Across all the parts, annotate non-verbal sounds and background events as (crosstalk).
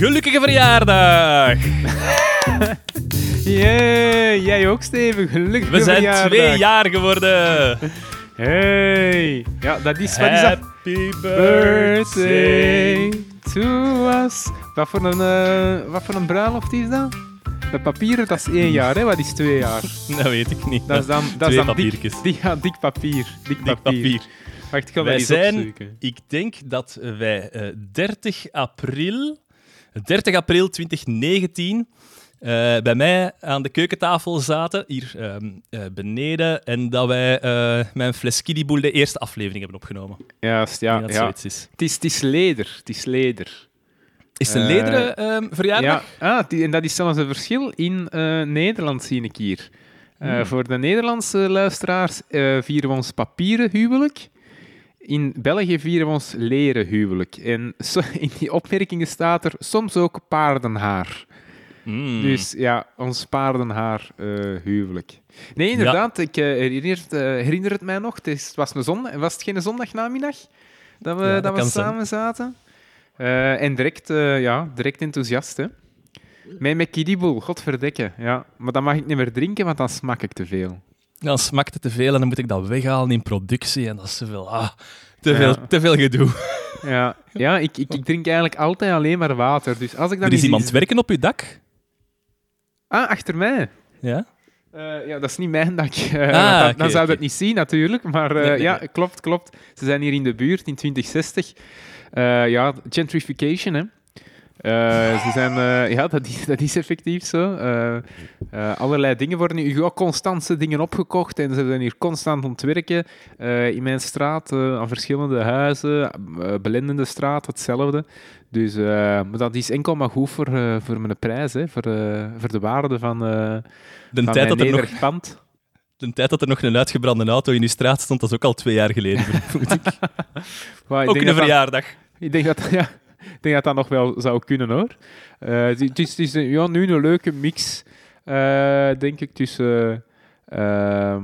Gelukkige verjaardag! (laughs) Jee, jij ook, Steven. Gelukkig We zijn verjaardag. twee jaar geworden. Hey. Ja, dat is... Wat is dat? Happy Birthday to us. Wat voor een, eh, wat voor een bruiloft is dat? De papieren, dat is één jaar, hè? Wat is twee jaar? (laughs) Dat weet ik niet. Dat is dan, dat is dan papiertjes. dik, (laughs) dik, ja, dik papier. Dik Dik papier. papier. Wacht, ik ga Wij zijn, opzoeken. ik denk dat wij eh, 30 april, 30 april 2019 eh, bij mij aan de keukentafel zaten, hier ehm, eh, beneden, en dat wij eh met een fles Kiddyboel de eerste aflevering hebben opgenomen. Juist, ja. ja. zoiets is. Het, is, het is leder. Het is leder. Is het een lederen ehm, verjaardag? Ja, ah, die, en dat is zelfs een verschil in Nederland, zie ik hier. Hmm. Voor de Nederlandse luisteraars vieren we ons papieren huwelijk. In België vieren we ons leren huwelijk. En in die opmerkingen staat er soms ook paardenhaar. Mm. Dus ja, ons paardenhaar eh, huwelijk. Nee, inderdaad, ik eh, herinner, het, eh, herinner het mij nog. Het, is- het was, een zondag, was het geen zondagnamiddag dat we, Ja, dat dat we zijn. samen zaten? En direct, ja, direct enthousiast, hè. Met mijn kiddieboel, godverdikke. Ja. Maar dan mag ik niet meer drinken, want dan smak ik te veel. Dan smakt het te veel en dan moet ik dat weghalen in productie en dat is te veel, ah, te Ja. veel, te veel gedoe. Ja, ja ik, ik, ik drink eigenlijk altijd alleen maar water. Dus als ik dan Er is iemand werken op uw dak? Ah, achter mij. Ja? Eh, ja, dat is niet mijn dak. (laughs) eh, Ah, dan, dan zou je het niet zien, natuurlijk. Maar eh, Nee, nee, ja, nee. klopt, klopt. Ze zijn hier in de buurt in 2060. Eh, ja, gentrification, hè. Eh, ze zijn, eh, ja, dat is, dat is effectief zo. Eh, allerlei dingen worden hier ook constante dingen opgekocht en ze zijn hier constant aan het werken. Eh, in mijn straat, aan verschillende huizen, belendende straat, hetzelfde. Dus maar dat is enkel maar goed voor, voor mijn prijs, hè, voor, voor de waarde van, De van tijd, mijn dat er nog, pand. de tijd dat er nog een uitgebrande auto in uw straat stond, dat is ook al twee jaar geleden, (laughs) vermoed (laughs) ik. Ook denk een verjaardag. Ik denk dat, (laughs) ja, ik denk dat dat nog wel zou kunnen hoor. Eh, het is- het ja, nu een leuke mix, eh, denk ik, tussen. ehm,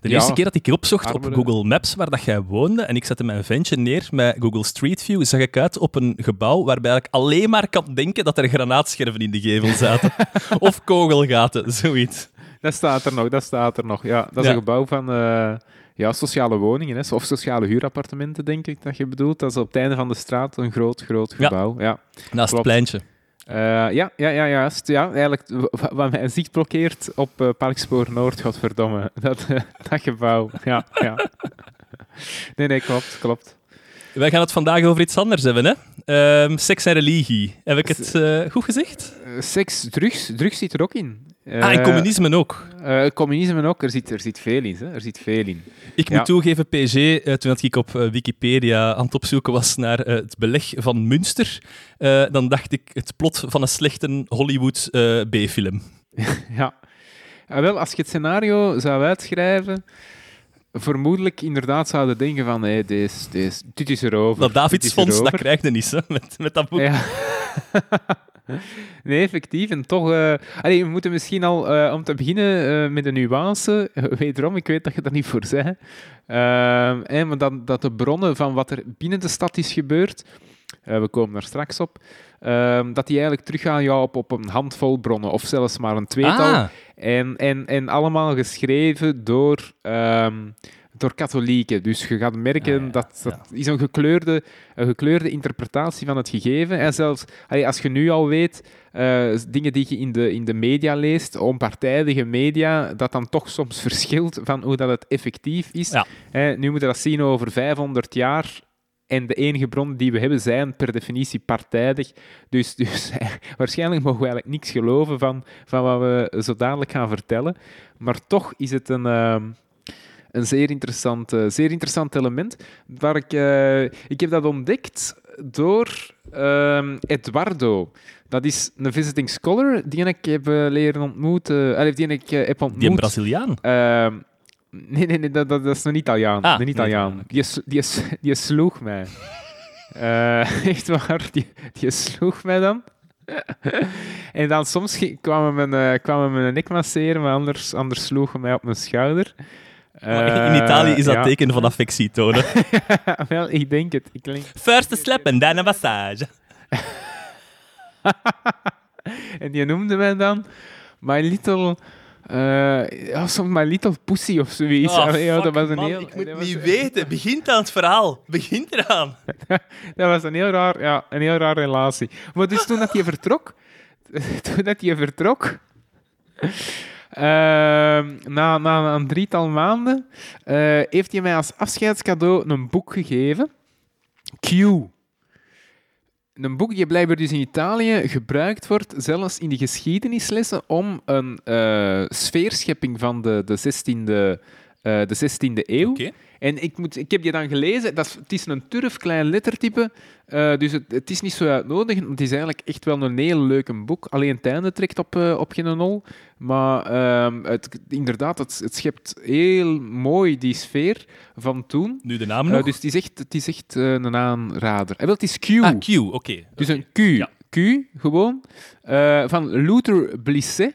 De Ja. eerste keer dat ik opzocht op. Google Maps waar dat jij woonde en ik zette mijn ventje neer met Google Street View, zag ik uit op een gebouw waarbij ik alleen maar kan denken dat er granaatscherven in de gevel zaten. (laughs) of kogelgaten, zoiets. dat staat er nog, dat staat er nog. Ja, dat is Ja. een gebouw van eh, ja, sociale woningen, hè, of sociale huurappartementen, denk ik dat je bedoelt. Dat is op het einde van de straat een groot, groot gebouw. Ja. Naast het pleintje. Eh, ja, ja, ja, juist. Ja, eigenlijk, wa- wat mij zicht blokkeert op eh, Parkspoor Noord, godverdomme. (laughs) Dat, eh, dat gebouw, ja, ja. (laughs) Nee, nee, klopt, klopt. Wij gaan het vandaag over iets anders hebben, hè? Ehm, seks en religie. Heb ik het eh, goed gezegd? Eh, seks, drugs, drugs zit er ook in. ah, en Eh, communisme ook. communisme ook, er zit, er zit veel in. Hè? Er zit veel in. Ik Ja. moet toegeven, PG, toen ik op Wikipedia aan het opzoeken was naar het beleg van Münster, dan dacht ik het plot van een slechte Hollywood B-film. (laughs) Ja. Ah, wel, als je het scenario zou uitschrijven, vermoedelijk inderdaad zouden denken van, hé, dit, dit, dit is erover. Dat Davidsfonds, dat krijg je niet, hè, met, met dat boek. Ja. (laughs) nee, effectief. En toch... allee, we moeten misschien al, eh, om te beginnen, eh, met een nuance. (laughs) Wederom, ik weet dat je daar niet voor zegt. Maar dat, dat de bronnen van wat er binnen de stad is gebeurd, we komen daar straks op, dat die eigenlijk teruggaan ja, op, op een handvol bronnen, of zelfs maar een tweetal. Ah, En, en, en allemaal geschreven door, ehm, door katholieken. Dus je gaat merken Ah, ja, dat dat is een gekleurde, een gekleurde interpretatie van het gegeven. En zelfs allee, als je nu al weet, eh, dingen die je in de, in de media leest, onpartijdige media, dat dan toch soms (laughs) verschilt van hoe dat het effectief is. Ja. Nu moeten we dat zien over 500 jaar. En de enige bronnen die we hebben zijn per definitie partijdig. Dus, (laughs) dus waarschijnlijk mogen we eigenlijk niks geloven van, van wat we zo dadelijk gaan vertellen. Maar toch is het een, ehm, een zeer, interessant, eh, zeer interessant element. Waar ik, eh, ik heb dat ontdekt door ehm, Eduardo. Dat is een visiting scholar die ik heb eh, leren ontmoeten. Die ik heb ontmoet. die een Braziliaan. Nee, nee, nee dat, dat, dat is een Italiaan. Ah, een Italiaan. Italiaan, Die, die, die sloeg mij. (laughs) Eh, (laughs) echt waar, die, die sloeg mij dan. (laughs) en dan soms ging- kwam hij mijn, eh, kwam hij mijn nek masseren, maar anders, anders sloeg hij mij op mijn schouder. Maar in Eh, Italië is dat ja. teken van affectie tonen. Wel, ik denk het. Ik denk... First a slap en dan een massage. en die noemde mij dan My Little... eh ja, soms My Little Pussy of zoiets. Ah, ja, dat was een man, heel... ik moet niet weten. Begint aan het verhaal. Begint eraan. (laughs) Dat was een heel raar, ja, een heel raar relatie. Maar dus toen dat je vertrok, (laughs) toen dat je vertrok, ehm, na, na een drietal maanden, eh, heeft hij mij als afscheidscadeau een boek gegeven. Q. Een boek die blijkbaar dus in Italië gebruikt wordt, zelfs in de geschiedenislessen, om een eh, sfeerschepping van de, de 16e, eh, de 16e eeuw. En ik, moet, ik heb die dan gelezen. Dat is, het is een turf klein lettertype. eh, dus het, het is niet zo uitnodigend. Het is eigenlijk echt wel een heel leuk boek. Alleen het einde trekt op, eh, op geen. Maar ehm, het, inderdaad, het, het schept heel mooi die sfeer van toen. Nu de naam Eh, nog. dus het is echt, het is echt eh, een aanrader. En wel, het is Q. ah, Q, oké. Dus een Q. Ja. Q, gewoon. Eh, van Luther Blisset.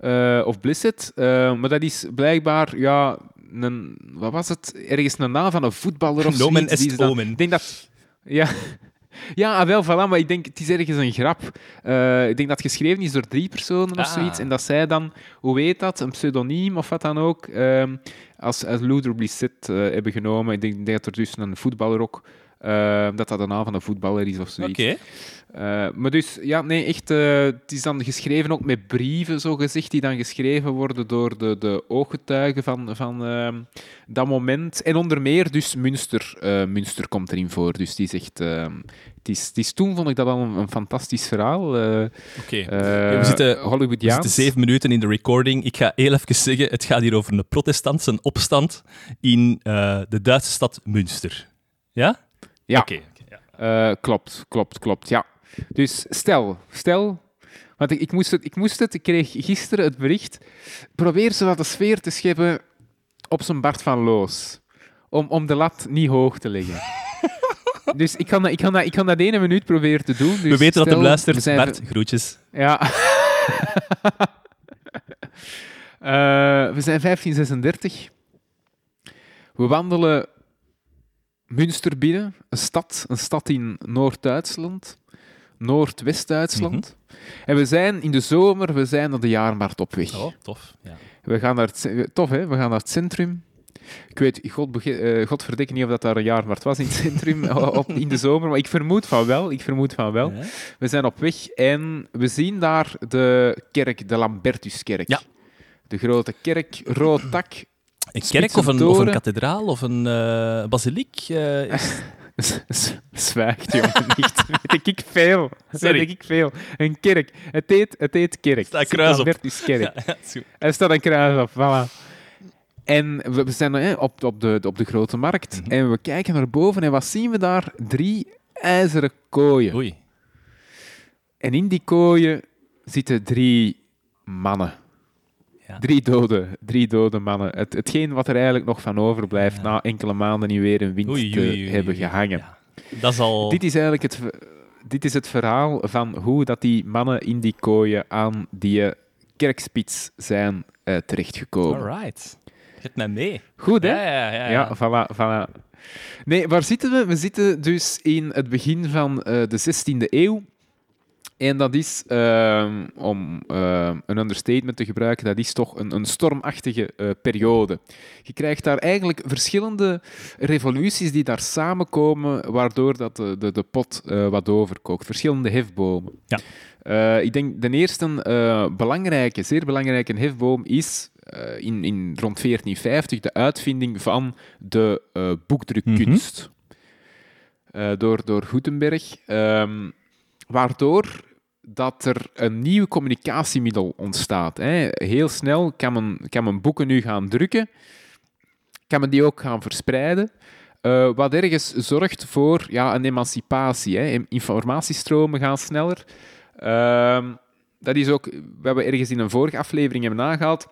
Eh, of Blisset. Eh, maar dat is blijkbaar, ja, een, wat was het? Ergens een naam van een voetballer of (laughs) Nomen zoiets. est Die omen. Ik denk dat... Ja. Ja, ah, wel, voilà, maar ik denk, het is ergens een grap. Eh, ik denk dat het geschreven is door drie personen of Ah. zoiets. En dat zij dan, hoe weet dat, een pseudoniem of wat dan ook, ehm, als, als Luther eh, hebben genomen. Ik denk, ik denk dat er dus een voetballer ook, eh, dat dat de naam van een voetballer is of zoiets. Oké. Eh, maar dus, ja, nee, echt, eh, het is dan geschreven ook met brieven, zo gezegd, die dan geschreven worden door de, de ooggetuigen van, van ehm, dat moment. En onder meer dus Münster, Münster komt erin voor. Dus die zegt, ehm, het, is, het is toen vond ik dat al een, een fantastisch verhaal. Oké. we zitten- We zitten zeven minuten in de recording. Ik ga heel even zeggen, het gaat hier over een protestantse opstand in de Duitse stad Münster. Ja? Ja. Oké. oké, ja. Eh, klopt, klopt, klopt, ja. Dus stel, stel... Want ik, ik, moest het, ik moest het, ik kreeg gisteren het bericht. Probeer zo wat de sfeer te scheppen op zijn Bart van Loos. Om, om de lat niet hoog te leggen. (laughs) dus ik kan, dat, ik, kan dat, ik kan dat ene minuut proberen te doen. Dus we weten dat hem luistert. zijn Bart, groetjes. ja. (laughs) Eh, we zijn 1536. We wandelen Münster binnen, een stad, een stad in Noord-Duitsland, Noordwest-Duitsland. En we zijn in de zomer, we zijn naar de jaarmarkt op weg. Oh, tof. Ja. We gaan naar het, tof, hè? We gaan naar het centrum. Ik weet, God, verdikke niet of dat daar een jaarmarkt was in het centrum (laughs) op, in de zomer, maar ik vermoed van wel. Ik vermoed van wel. Ja. We zijn op weg en we zien daar de kerk, de Lambertuskerk. Ja. De grote kerk, rood dak. Een kerk of een, of een toren. kathedraal of een eh, basiliek? eh, is... (laughs) Zwijgt, jongen, (laughs) niet. Weet ik veel. Sorry. Weet ik veel. Een kerk. Het heet, het heet kerk. Staat een kruis op. (laughs) Ja, ja, goed. Er staat een kruis op, voilà. En we we zijn hè, op, op, de, op de grote markt Mhm. en we kijken naar boven en wat zien we daar? Drie ijzeren kooien. Oei. En in die kooien zitten drie mannen. Ja. Drie dode, drie dode mannen. Het, hetgeen wat er eigenlijk nog van overblijft Ja. na enkele maanden niet weer in wind Oei, te oei, hebben gehangen. Dat is al... Dit is eigenlijk het, dit is het verhaal van hoe dat die mannen in die kooien aan die kerkspits zijn eh, terechtgekomen. Alright. Zet mij mee. Goed, hè? Ja, ja, ja. ja. Ja, voilà, voilà. Nee, waar zitten we? We zitten dus in het begin van eh, de 16e eeuw. En dat is, ehm, om ehm, een understatement te gebruiken, dat is toch een, een stormachtige eh, periode. Je krijgt daar eigenlijk verschillende revoluties die daar samenkomen, waardoor dat de, de, de pot eh, wat overkookt. Verschillende hefbomen. Ja. Eh, ik denk de eerste belangrijke, zeer belangrijke hefboom is in, in rond 1450 de uitvinding van de boekdrukkunst. Eh, door, door Gutenberg. Ehm, waardoor dat er een nieuw communicatiemiddel ontstaat. Hè. Heel snel kan men, kan men boeken nu gaan drukken, kan men die ook gaan verspreiden. eh, wat ergens zorgt voor ja, een emancipatie. Hè. Informatiestromen gaan sneller. Ehm, dat is ook, we hebben ergens in een vorige aflevering hebben aangehaald,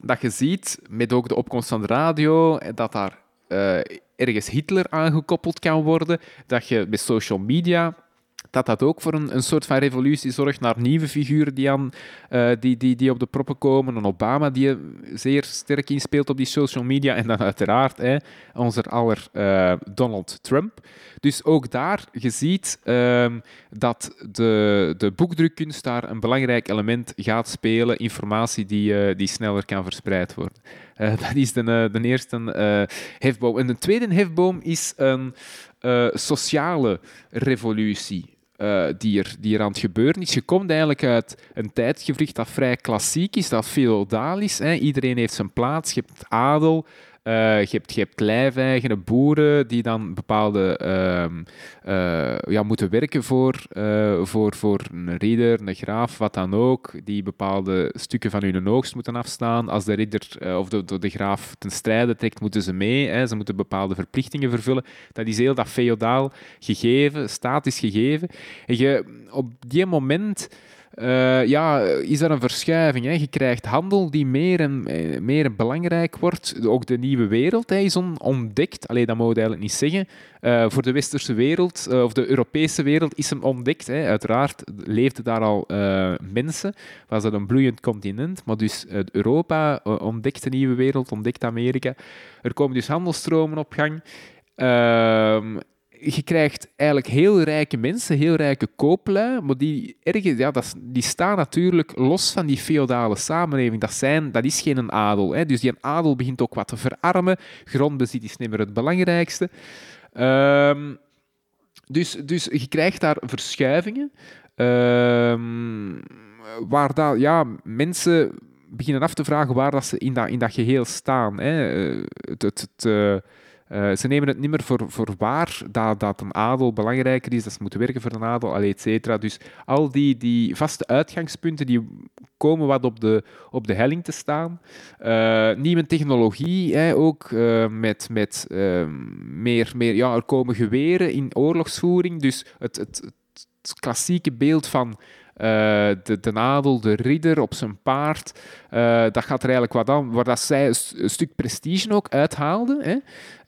dat je ziet, met ook de opkomst van de radio, dat daar eh, ergens Hitler aangekoppeld kan worden, dat je met social media dat dat ook voor een, een soort van revolutie zorgt naar nieuwe figuren die, aan, uh, die, die, die op de proppen komen. Een Obama die zeer sterk inspeelt op die social media. En dan uiteraard hè, onze aller uh, Donald Trump. Dus ook daar, je ziet uh, dat de, de boekdrukkunst daar een belangrijk element gaat spelen. Informatie die, die sneller kan verspreid worden. (laughs) dat is de, de eerste hefboom. En de tweede hefboom is een sociale revolutie. Uh, die, er, die er aan het gebeuren is. Je komt eigenlijk uit een tijdgevricht dat vrij klassiek is, dat feodaal is. Hè. Iedereen heeft zijn plaats. Je hebt adel, je, hebt, je hebt boeren die dan bepaalde uh, uh, ja, moeten werken voor, eh, voor, voor een ridder, een graaf, wat dan ook, die bepaalde stukken van hun oogst moeten afstaan. Als de ridder of de, de, de, graaf ten strijde trekt, moeten ze mee. Hè. Ze moeten bepaalde verplichtingen vervullen. Dat is heel dat feodaal gegeven, statisch gegeven. En je, op die moment uh, ja, is er een verschuiving. Hè? Je krijgt handel die meer en eh, meer belangrijk wordt. Ook de nieuwe wereld hè, is ontdekt. Alleen dat mogen we eigenlijk niet zeggen. Uh, voor de westerse wereld, of de Europese wereld, is hem ontdekt. Hè. Uiteraard leefden daar al mensen. Was dat een bloeiend continent. Maar dus Europa ontdekt de nieuwe wereld, ontdekt Amerika. Er komen dus handelstromen op gang. Ehm, je krijgt eigenlijk heel rijke mensen, heel rijke kooplui, maar die, ergens, ja, dat, die staan natuurlijk los van die feodale samenleving. Dat, zijn, dat is geen adel. Hè. Dus die adel begint ook wat te verarmen. Grondbezit is niet meer het belangrijkste. Um, dus, dus je krijgt daar verschuivingen. Um, waar dat, ja, mensen beginnen af te vragen waar dat ze in dat, in dat geheel staan. Hè. Het, het, het, uh, ze nemen het niet meer voor, voor waar dat, dat een adel belangrijker is, dat ze moeten werken voor een adel, et cetera. Dus al die, die vaste uitgangspunten die komen wat op de, op de helling te staan. Uh, nieuwe technologie, hè, ook uh, met, met meer, meer... Ja, er komen geweren in oorlogsvoering, dus het, het, klassieke beeld van de, de adel, de ridder op zijn paard, uh, dat gaat er eigenlijk wat aan, waar dat zij een, stuk prestige ook uithaalden. Hè.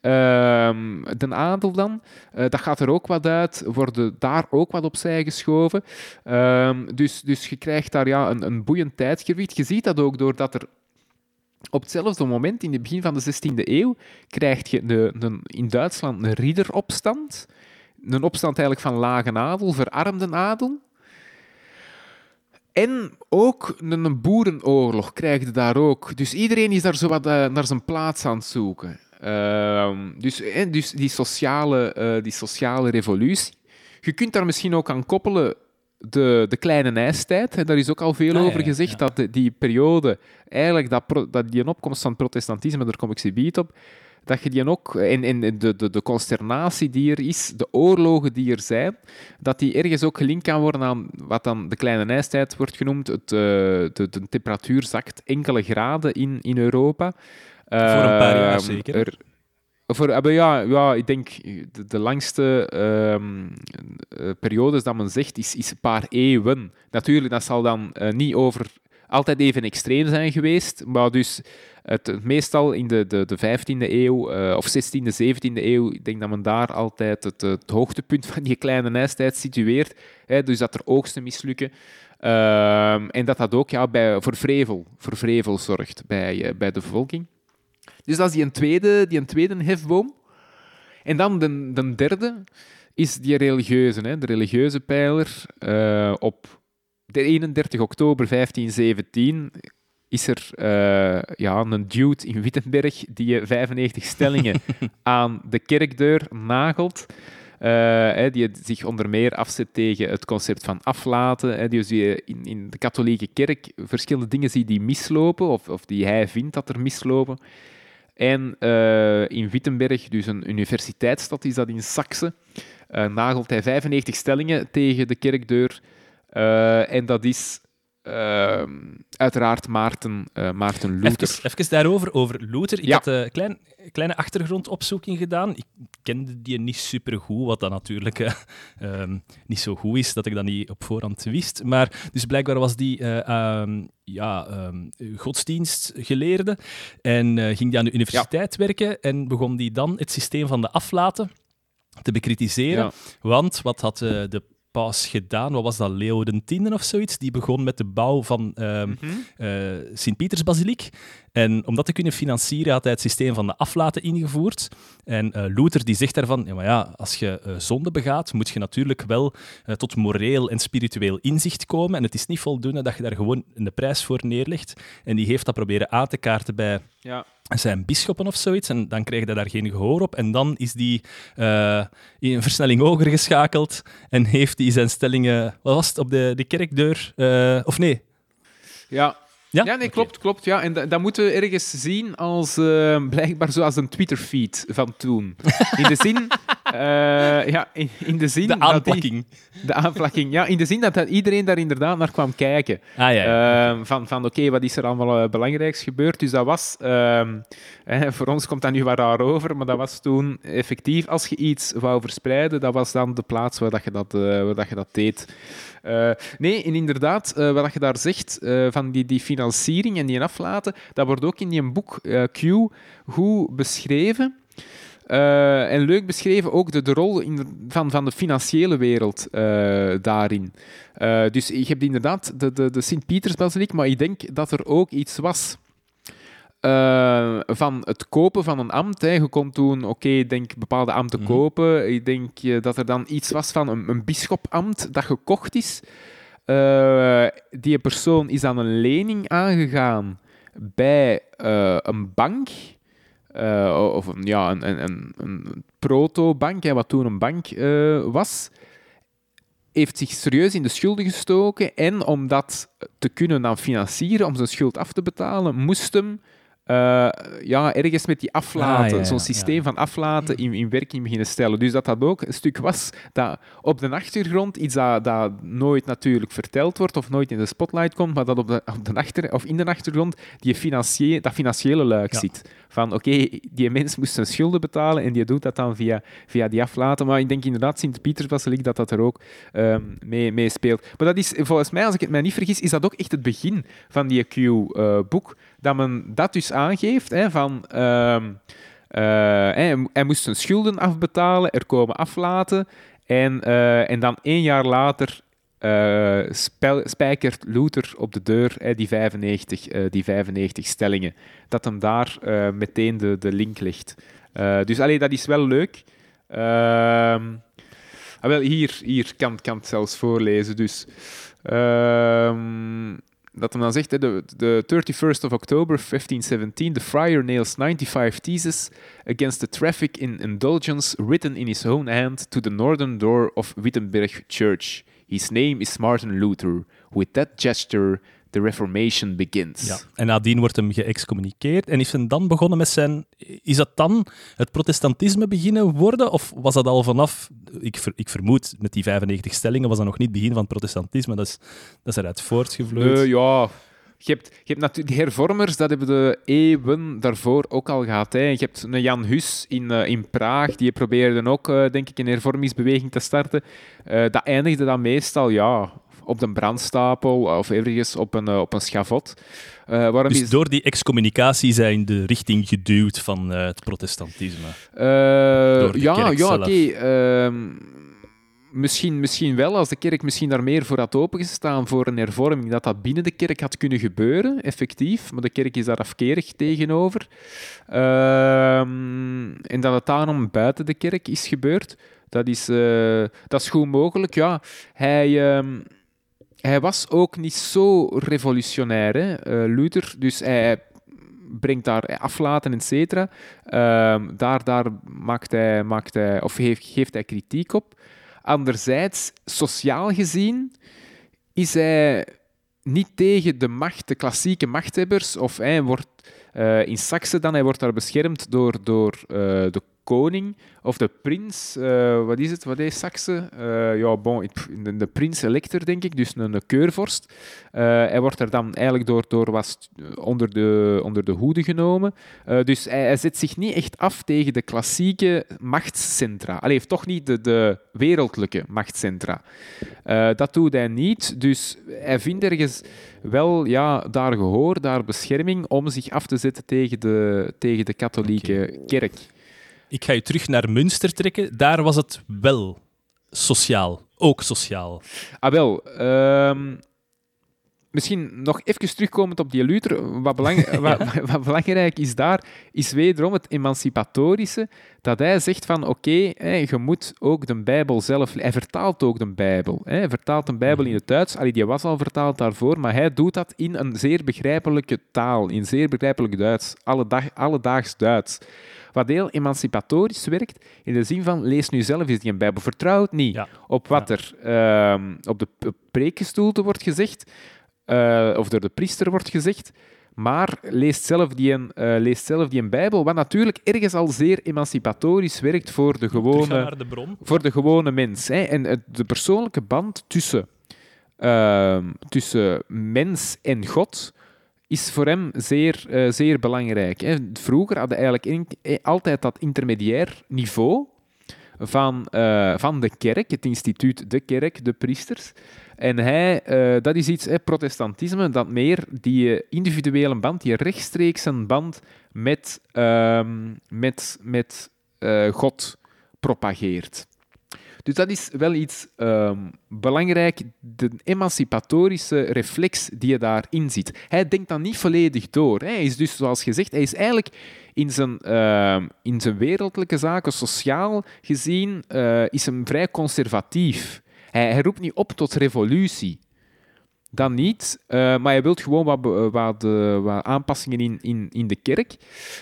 Uh, de adel dan, uh, dat gaat er ook wat uit, worden daar ook wat opzij geschoven. Ehm, dus, dus je krijgt daar ja, een, een boeiend tijdgewicht. Je ziet dat ook doordat er op hetzelfde moment, in het begin van de 16e eeuw, krijg je in Duitsland een ridderopstand. Een opstand eigenlijk van lage adel, verarmde adel. En ook een boerenoorlog krijg je daar ook. Dus iedereen is daar zo wat uh, naar zijn plaats aan het zoeken. Uh, dus, en dus die sociale, uh, die sociale revolutie. Je kunt daar misschien ook aan koppelen de, de kleine ijstijd. Daar is ook al veel ah, over gezegd, ja. dat die periode, eigenlijk dat, dat die opkomst van het protestantisme, daar kom ik ze op, dat je die ook, en, en de, de, de consternatie die er is, de oorlogen die er zijn, dat die ergens ook gelinkt kan worden aan wat dan de kleine ijstijd wordt genoemd. Het, uh, de, de, temperatuur zakt enkele graden in, in Europa. Voor een paar jaar ehm, zeker. Er, voor, ja, ja, ik denk de, de langste um, periodes dat men zegt is, is een paar eeuwen. Natuurlijk, dat zal dan uh, niet over altijd even extreem zijn geweest, maar dus het, meestal in de, de, de 15e eeuw uh, of 16e, 17e eeuw, ik denk dat men daar altijd het, hoogtepunt van die kleine ijstijd situeert. Hè, dus dat er oogsten mislukken. Uh, en dat dat ook ja, bij, voor, vrevel, zorgt bij, uh, bij de bevolking. Dus dat is die een tweede, die een tweede hefboom. En dan de, de derde is die religieuze, hè, de religieuze pijler. Uh, op de 31 oktober 1517 is er uh, ja, een dude in Wittenberg die 95 stellingen (laughs) aan de kerkdeur nagelt. Uh, die zich onder meer afzet tegen het concept van aflaten. Dus die in, in de katholieke kerk verschillende dingen ziet die mislopen, of, of die hij vindt dat er mislopen. En uh, in Wittenberg, dus een universiteitsstad is dat in Saxe, uh, nagelt hij 95 stellingen tegen de kerkdeur. En dat is uh, uiteraard Maarten, uh, Maarten Luther. Even, even, daarover, over Luther. Ik ja. had een klein, kleine achtergrondopzoeking gedaan. Ik kende die niet super goed, wat dan natuurlijk um, niet zo goed is, dat ik dat niet op voorhand wist. Maar dus blijkbaar was die um, ja, um, godsdienstgeleerde en ging die aan de universiteit ja. werken en begon die dan het systeem van de aflaten te bekritiseren. Ja. Want wat had de pas gedaan. Wat was dat? Leo X of zoiets? Die begon met de bouw van Mhm. eh, Sint-Pietersbasiliek. En om dat te kunnen financieren had hij het systeem van de aflaten ingevoerd. En eh, Luther die zegt daarvan, ja, maar ja, als je eh, zonde begaat, moet je natuurlijk wel tot moreel en spiritueel inzicht komen. En het is niet voldoende dat je daar gewoon een prijs voor neerlegt. En die heeft dat proberen aan te kaarten bij Ja. Zijn bisschoppen of zoiets. En dan kreeg hij daar geen gehoor op. En dan is die eh, in een versnelling hoger geschakeld en heeft hij zijn stellingen, wat was het, op de, de kerkdeur? eh, of nee? Ja. Ja? Ja, nee, klopt, klopt. Ja. En da- dat moeten we ergens zien als eh, blijkbaar zoals een Twitter-feed van toen. In de zin... eh, ja, in, in de zin... De dat die- aanplakking. de aanplakking. Ja, in de zin dat, dat iedereen daar inderdaad naar kwam kijken. Ah ja, ja. Ehm, van van oké, wat is er allemaal eh, belangrijks gebeurd? Dus dat was, ehm, hè, voor ons komt dat nu wat raar over, maar dat was toen effectief, als je iets wou verspreiden, dat was dan de plaats waar, dat je, dat, eh, waar dat, je dat deed. Nee, en inderdaad, wat dat je daar zegt, van die, die financiering en die aflaten, dat wordt ook in die boek Q goed beschreven. Eh, en leuk beschreven ook de, de rol in de- van, van de financiële wereld eh, daarin. Eh, dus je hebt inderdaad de, de, de Sint-Pietersbasiliek, maar ik denk dat er ook iets was van het kopen van een ambt. Hè. Je kon toen, oké, ik denk bepaalde ambten Mhm. kopen. Ik denk dat er dan iets was van een, een bisschopambt dat gekocht is. Die persoon is dan een lening aangegaan bij een bank. Eh, of een, ja, een, een, een, proto-bank, wat toen een bank eh, was heeft zich serieus in de schulden gestoken en om dat te kunnen dan financieren, om zijn schuld af te betalen, moest hem eh, ja, ergens met die aflaten, Ah, ja, ja, zo'n ja. systeem van aflaten in, in werking beginnen stellen. Dus dat dat ook een stuk was dat op de achtergrond, iets dat, dat nooit natuurlijk verteld wordt of nooit in de spotlight komt, maar dat op de, op de achter, of in de achtergrond die financië, dat financiële luik zit. Van oké, die mens moest zijn schulden betalen en die doet dat dan via, via die aflaten. Maar ik denk inderdaad, Sint-Pietersbasiliek, dat dat er ook ehm, mee, mee speelt. Maar dat is, volgens mij, als ik het mij niet vergis, is dat ook echt het begin van die Q-boek. Dat men dat dus aangeeft, hè, van... ehm, eh, hij, hij moest zijn schulden afbetalen, er komen aflaten. En, eh, en dan één jaar later eh, spel- spijkert Luther op de deur hè, die, 95, eh, die 95 stellingen. Dat hem daar meteen de, de link legt. Eh, dus allee, dat is wel leuk. Ehm, ah, wel, hier, hier kan, kan het zelfs voorlezen. Dus, ehm, dat hem dan zegt, de, de 31st of October 1517, the friar nails 95 theses against the traffic in indulgence written in his own hand to the northern door of Wittenberg Church. His name is Martin Luther. With that gesture, the Reformation begins. Ja. En nadien wordt hem geëxcommuniceerd en is hem dan begonnen met zijn... Is dat dan het protestantisme beginnen worden? Of was dat al vanaf... Ik, ver- ik vermoed, met die 95 stellingen was dat nog niet het begin van het protestantisme. Dat is, dat is eruit voortgevloeid. Nee, ja. Je hebt, je hebt natuurlijk die hervormers, dat hebben de eeuwen daarvoor ook al gehad. Hè. Je hebt een Jan Hus in, eh, in Praag, die probeerde ook, eh, denk ik, een hervormingsbeweging te starten. Eh, dat eindigde dan meestal ja, op de brandstapel of ergens op een, eh, op een schavot. Eh, waarom dus is, door die excommunicatie zijn de richting geduwd van eh, het protestantisme. Eh, ja, ja oké. ehm, misschien, misschien wel, als de kerk misschien daar meer voor had opengestaan voor een hervorming, dat dat binnen de kerk had kunnen gebeuren, effectief. Maar de kerk is daar afkerig tegenover. Ehm, en dat het daarom buiten de kerk is gebeurd, dat is, eh, dat is goed mogelijk. Ja, hij... ehm, hij was ook niet zo revolutionair, hè, eh, Luther. Dus hij brengt daar aflaten, et cetera. Ehm, daar daar maakt hij, maakt hij, of heeft, geeft hij kritiek op. Anderzijds, sociaal gezien, is hij niet tegen de macht, de klassieke machthebbers. Of hij wordt eh, in Saxe dan, hij wordt daar beschermd door, door eh, de koning of de prins. eh, wat is het? Wat is Saxe? Eh, ja, bon, de, de prins elector, denk ik, dus een, een keurvorst. Eh, hij wordt er dan eigenlijk door, door was onder de, onder de hoede genomen. Dus hij, hij zet zich niet echt af tegen de klassieke machtscentra. Hij heeft toch niet de, de wereldlijke machtscentra. Dat doet hij niet. Dus hij vindt ergens wel ja, daar gehoor, daar bescherming om zich af te zetten tegen de, tegen de katholieke kerk. Ik ga je terug naar Münster trekken. Daar was het wel sociaal? Ook sociaal. Ah, wel. ehm, misschien nog even terugkomend op die Luther. Wat, belang- (laughs) wat, wat belangrijk is daar, is wederom het emancipatorische. Dat hij zegt van, oké, je moet ook de Bijbel zelf... Hij vertaalt ook de Bijbel. Hè. Hij vertaalt de Bijbel in het Duits. Allee, die was al vertaald daarvoor, maar hij doet dat in een zeer begrijpelijke taal. In zeer begrijpelijk Duits. Alledag, alledaags Duits. Wat heel emancipatorisch werkt, in de zin van, lees nu zelf eens die Bijbel. Vertrouw het niet Ja. op wat er ehm, op de preekgestoelte wordt gezegd, eh, of door de priester wordt gezegd, maar leest zelf die, een, eh, leest zelf die een Bijbel, wat natuurlijk ergens al zeer emancipatorisch werkt voor de gewone, de voor de gewone mens. Hè. En het, de persoonlijke band tussen, ehm, tussen mens en God is voor hem zeer, eh, zeer belangrijk. Hè. Vroeger hadden eigenlijk eh, altijd dat intermediair niveau van, eh, van de kerk, het instituut de kerk, de priesters. En hij, dat is iets, hè, protestantisme, dat meer die individuele band, die rechtstreekse band met, ehm, met, met God propageert. Dus dat is wel iets ehm, belangrijk, de emancipatorische reflex die je daarin ziet. Hij denkt dan niet volledig door. Hij is dus, zoals gezegd, hij is eigenlijk in zijn, ehm, in zijn wereldlijke zaken, sociaal gezien, eh, is hem vrij conservatief. Hij, roept niet op tot revolutie. Dat niet, eh, maar hij wil gewoon wat, eh, wat aanpassingen in, in, in de kerk.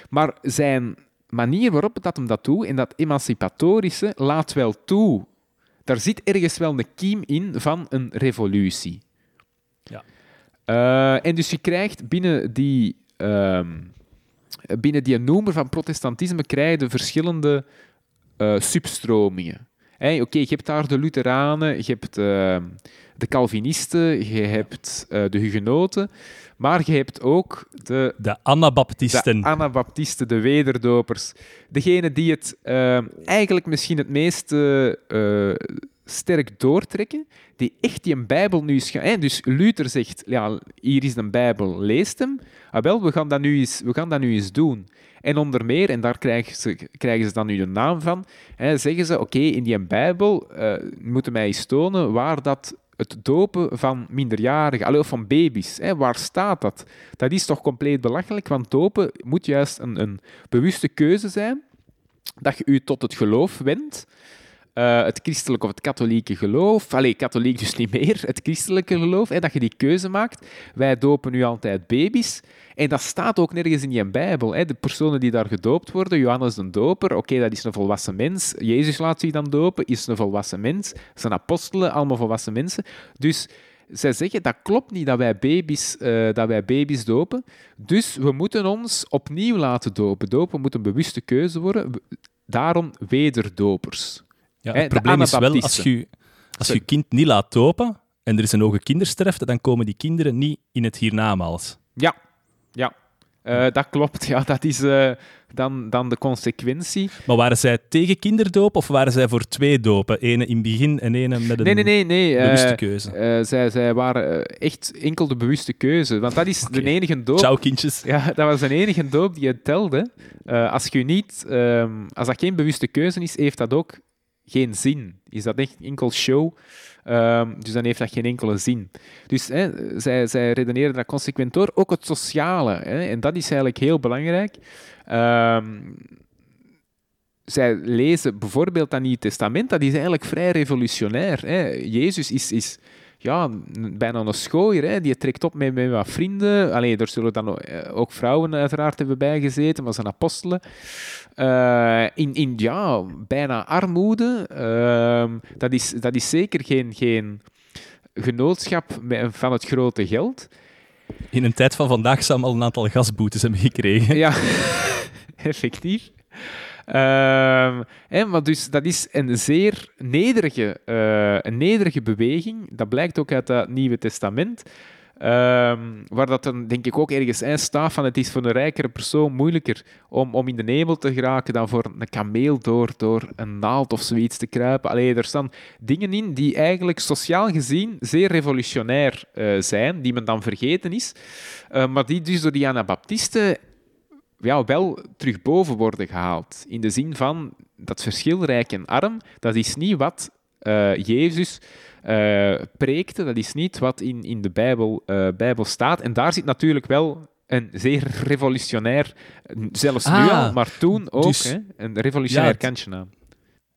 Maar zijn manier waarop dat hem dat doet, en dat emancipatorische, laat wel toe. Daar zit ergens wel een kiem in van een revolutie. Ja. Eh, en dus je krijgt binnen die, ehm, binnen die noemer van protestantisme krijg je verschillende eh, substromingen. Oké, je hebt daar de Lutheranen, je hebt ehm, de Calvinisten, je hebt eh, de Hugenoten, maar je hebt ook de De Anabaptisten. de Anabaptisten, de wederdopers. Degene die het ehm, eigenlijk misschien het meest eh, eh, sterk doortrekken, die echt die een Bijbel nu hè, Dus Luther zegt, ja, hier is een Bijbel, leest hem. Ah, wel, we gaan dat nu eens, we gaan dat nu eens doen. En onder meer, en daar krijgen ze, krijgen ze dan nu de naam van, hè, zeggen ze, oké, in die Bijbel eh, moeten mij eens tonen waar dat het dopen van minderjarigen, allee, of van baby's, hè, waar staat dat? Dat is toch compleet belachelijk, want dopen moet juist een, een bewuste keuze zijn, dat je u tot het geloof wendt, eh, het christelijke of het katholieke geloof, allee, katholiek dus niet meer, het christelijke geloof, hè, dat je die keuze maakt. Wij dopen nu altijd baby's. En dat staat ook nergens in je Bijbel. De personen die daar gedoopt worden, Johannes de Doper, oké, dat is een volwassen mens. Jezus laat zich dan dopen, is een volwassen mens. Zijn apostelen, allemaal volwassen mensen. Dus zij zeggen, dat klopt niet dat wij baby's, eh, dat wij baby's dopen. Dus we moeten ons opnieuw laten dopen. Dopen moet een bewuste keuze worden. Daarom wederdopers. Ja, het probleem is wel, als je als je kind niet laat dopen en er is een hoge kindersterfte, dan komen die kinderen niet in het hiernamaals. Ja, ja. Eh, dat klopt. (laughs) Ja, dat is eh, dan, dan de consequentie. Maar waren zij tegen kinderdoop of waren zij voor twee dopen? Ene in het begin en ene met een Nee, nee, nee. nee. eh, bewuste keuze? zij, zij waren echt enkel de bewuste keuze. Want dat is de enige doop. Ciao, kindjes. Ja, dat was de enige doop die het telde. Als, je niet, ehm, als dat geen bewuste keuze is, heeft dat ook geen zin. Is dat echt enkel show? Ehm, dus dan heeft dat geen enkele zin. Dus hè, zij, zij redeneren dat consequent door. Ook het sociale. Hè, en dat is eigenlijk heel belangrijk. Ehm, zij lezen bijvoorbeeld dat Nieuw Testament. Dat is eigenlijk vrij revolutionair. Hè. Jezus is... is ja, bijna een schooier. Hè. Die trekt op met, met wat vrienden. Alleen er zullen dan ook, eh, ook vrouwen uiteraard hebben bijgezeten, maar zijn apostelen. Eh, in, in ja, bijna armoede. Ehm, dat, is, dat is zeker geen, geen genootschap met, van het grote geld. In een tijd van vandaag zou al een aantal gasboetes hebben gekregen. Ja, (laughs) effectief. Ehm, hè, maar dus dat is een zeer nederige, eh, een nederige beweging. Dat blijkt ook uit het Nieuwe Testament. Ehm, waar dat dan denk ik ook ergens in staat van het is voor een rijkere persoon moeilijker om, om in de hemel te geraken dan voor een kameel door, door een naald of zoiets te kruipen. Allee, er staan dingen in die eigenlijk sociaal gezien zeer revolutionair eh, zijn, die men dan vergeten is, Eh, maar die dus door die Anabaptisten ja, wel terug boven worden gehaald. In de zin van dat verschil rijk en arm, dat is niet wat eh, Jezus eh, preekte. Dat is niet wat in, in de Bijbel, eh, Bijbel staat. En daar zit natuurlijk wel een zeer revolutionair, zelfs nu Ah, al, maar toen ook, dus- hè, een revolutionair Ja, kantje aan.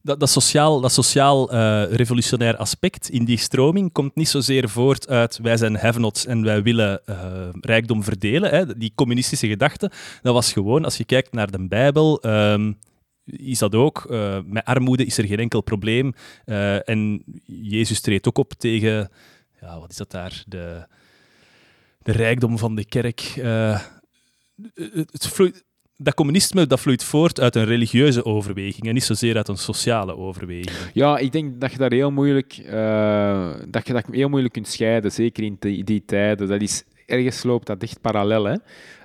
Dat, dat sociaal, dat sociaal eh, revolutionair aspect in die stroming komt niet zozeer voort uit wij zijn have-nots en wij willen eh, rijkdom verdelen. Hè. Die communistische gedachte, dat was gewoon, als je kijkt naar de Bijbel, ehm, is dat ook. eh, met armoede is er geen enkel probleem. En Jezus treedt ook op tegen, ja, wat is dat daar? De, de rijkdom van de kerk. Het vloeit- dat communisme dat vloeit voort uit een religieuze overweging en niet zozeer uit een sociale overweging. Ja, ik denk dat je daar heel moeilijk, eh, dat je dat heel moeilijk kunt scheiden, zeker in die, die tijden. Dat is, ergens loopt dat echt parallel. Hè?